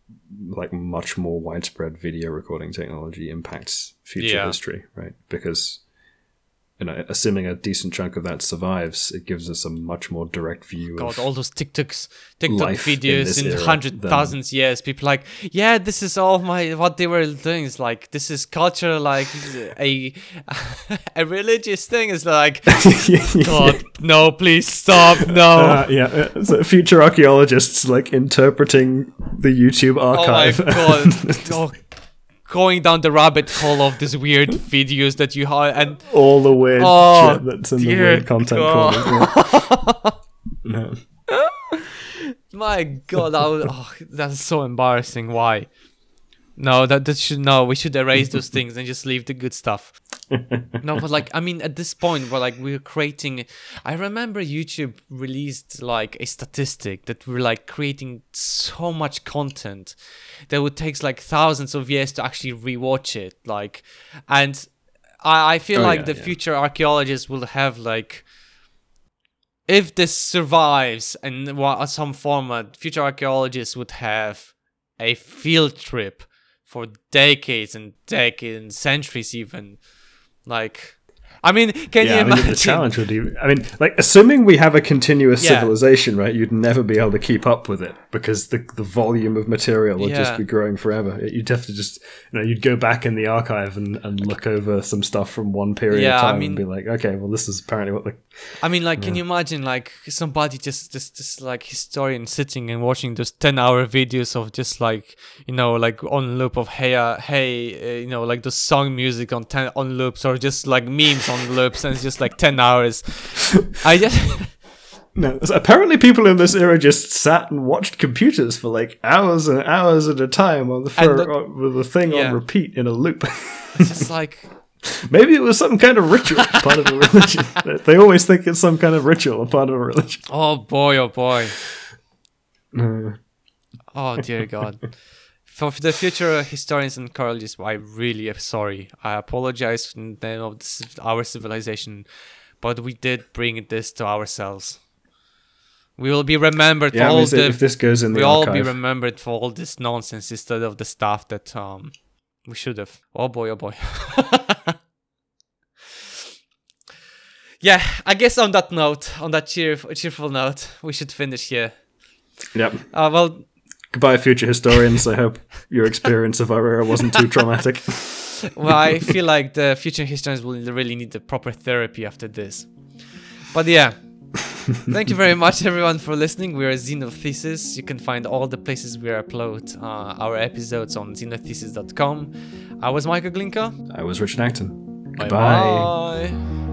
like much more widespread video recording technology impacts future Yeah. history, right? Because you know, assuming a decent chunk of that survives, it gives us a much more direct view God, of all those TikToks, TikTok in videos in, era hundred thousands years. People like, yeah, this is all my what they were doing. Is like this is culture, like a [laughs] a religious thing. Is like, [laughs] God, no, please stop, no. Uh, yeah, uh, so future archaeologists like interpreting the YouTube archive. oh my. [laughs] God, oh, going down the rabbit hole of these weird [laughs] videos that you have, and all the weird Oh, shit that's in the weird content. Yeah. [laughs] No. My God, that was, oh, that's so embarrassing. Why? No, that that should no. We should erase those things and just leave the good stuff. [laughs] no, but like I mean, at this point, we're like we're creating. I remember YouTube released like a statistic that we're like creating so much content that would take like thousands of years to actually rewatch it. Like, and I I feel Oh, like yeah, the yeah. future archaeologists will have like if this survives in some format, uh, future archaeologists would have a field trip for decades and decades and centuries even. Like, I mean, can yeah, you I mean, imagine? the challenge would be. I mean, like assuming we have a continuous Yeah. civilization, right? You'd never be able to keep up with it because the the volume of material would Yeah. just be growing forever. You'd have to just, you know, you'd go back in the archive and, and look over some stuff from one period of I time mean- and be like, okay, well, this is apparently what the I mean, like, can you imagine, like, somebody just, just, just like historian sitting and watching those ten-hour videos of just like, you know, like on loop of hey, uh, hey, uh, you know, like the song music on ten on loops or just like memes on loops, and it's just like ten hours. I just, [laughs] No, apparently people in this era just sat and watched computers for like hours and hours at a time on the, the- uh, with the thing Yeah. on repeat in a loop. It's just [laughs] like Maybe it was some kind of ritual, [laughs] part of a religion. they always think it's some kind of ritual, a part of a religion. oh boy, oh boy. Oh dear God. For the future historians and archaeologists, I really am sorry. I apologize in the name of this, our civilization, but we did bring this to ourselves. We will be remembered yeah, for all the. if this goes in the we all be remembered for all this nonsense instead of the stuff that um we should have. Oh boy, oh boy. [laughs] yeah, I guess on that note, on that cheer, cheerful note, we should finish here. yep. Uh, well, Goodbye, future historians. I hope your [laughs] experience of our era wasn't too traumatic. [laughs] well, I feel like the future historians will really need the proper therapy after this. But yeah, [laughs] thank you very much, everyone, for listening. We're Xenothesis. You can find all the places we upload uh, our episodes on xenothesis.com. I was Michael Glinka. I was Richard Acton. Bye Goodbye. bye.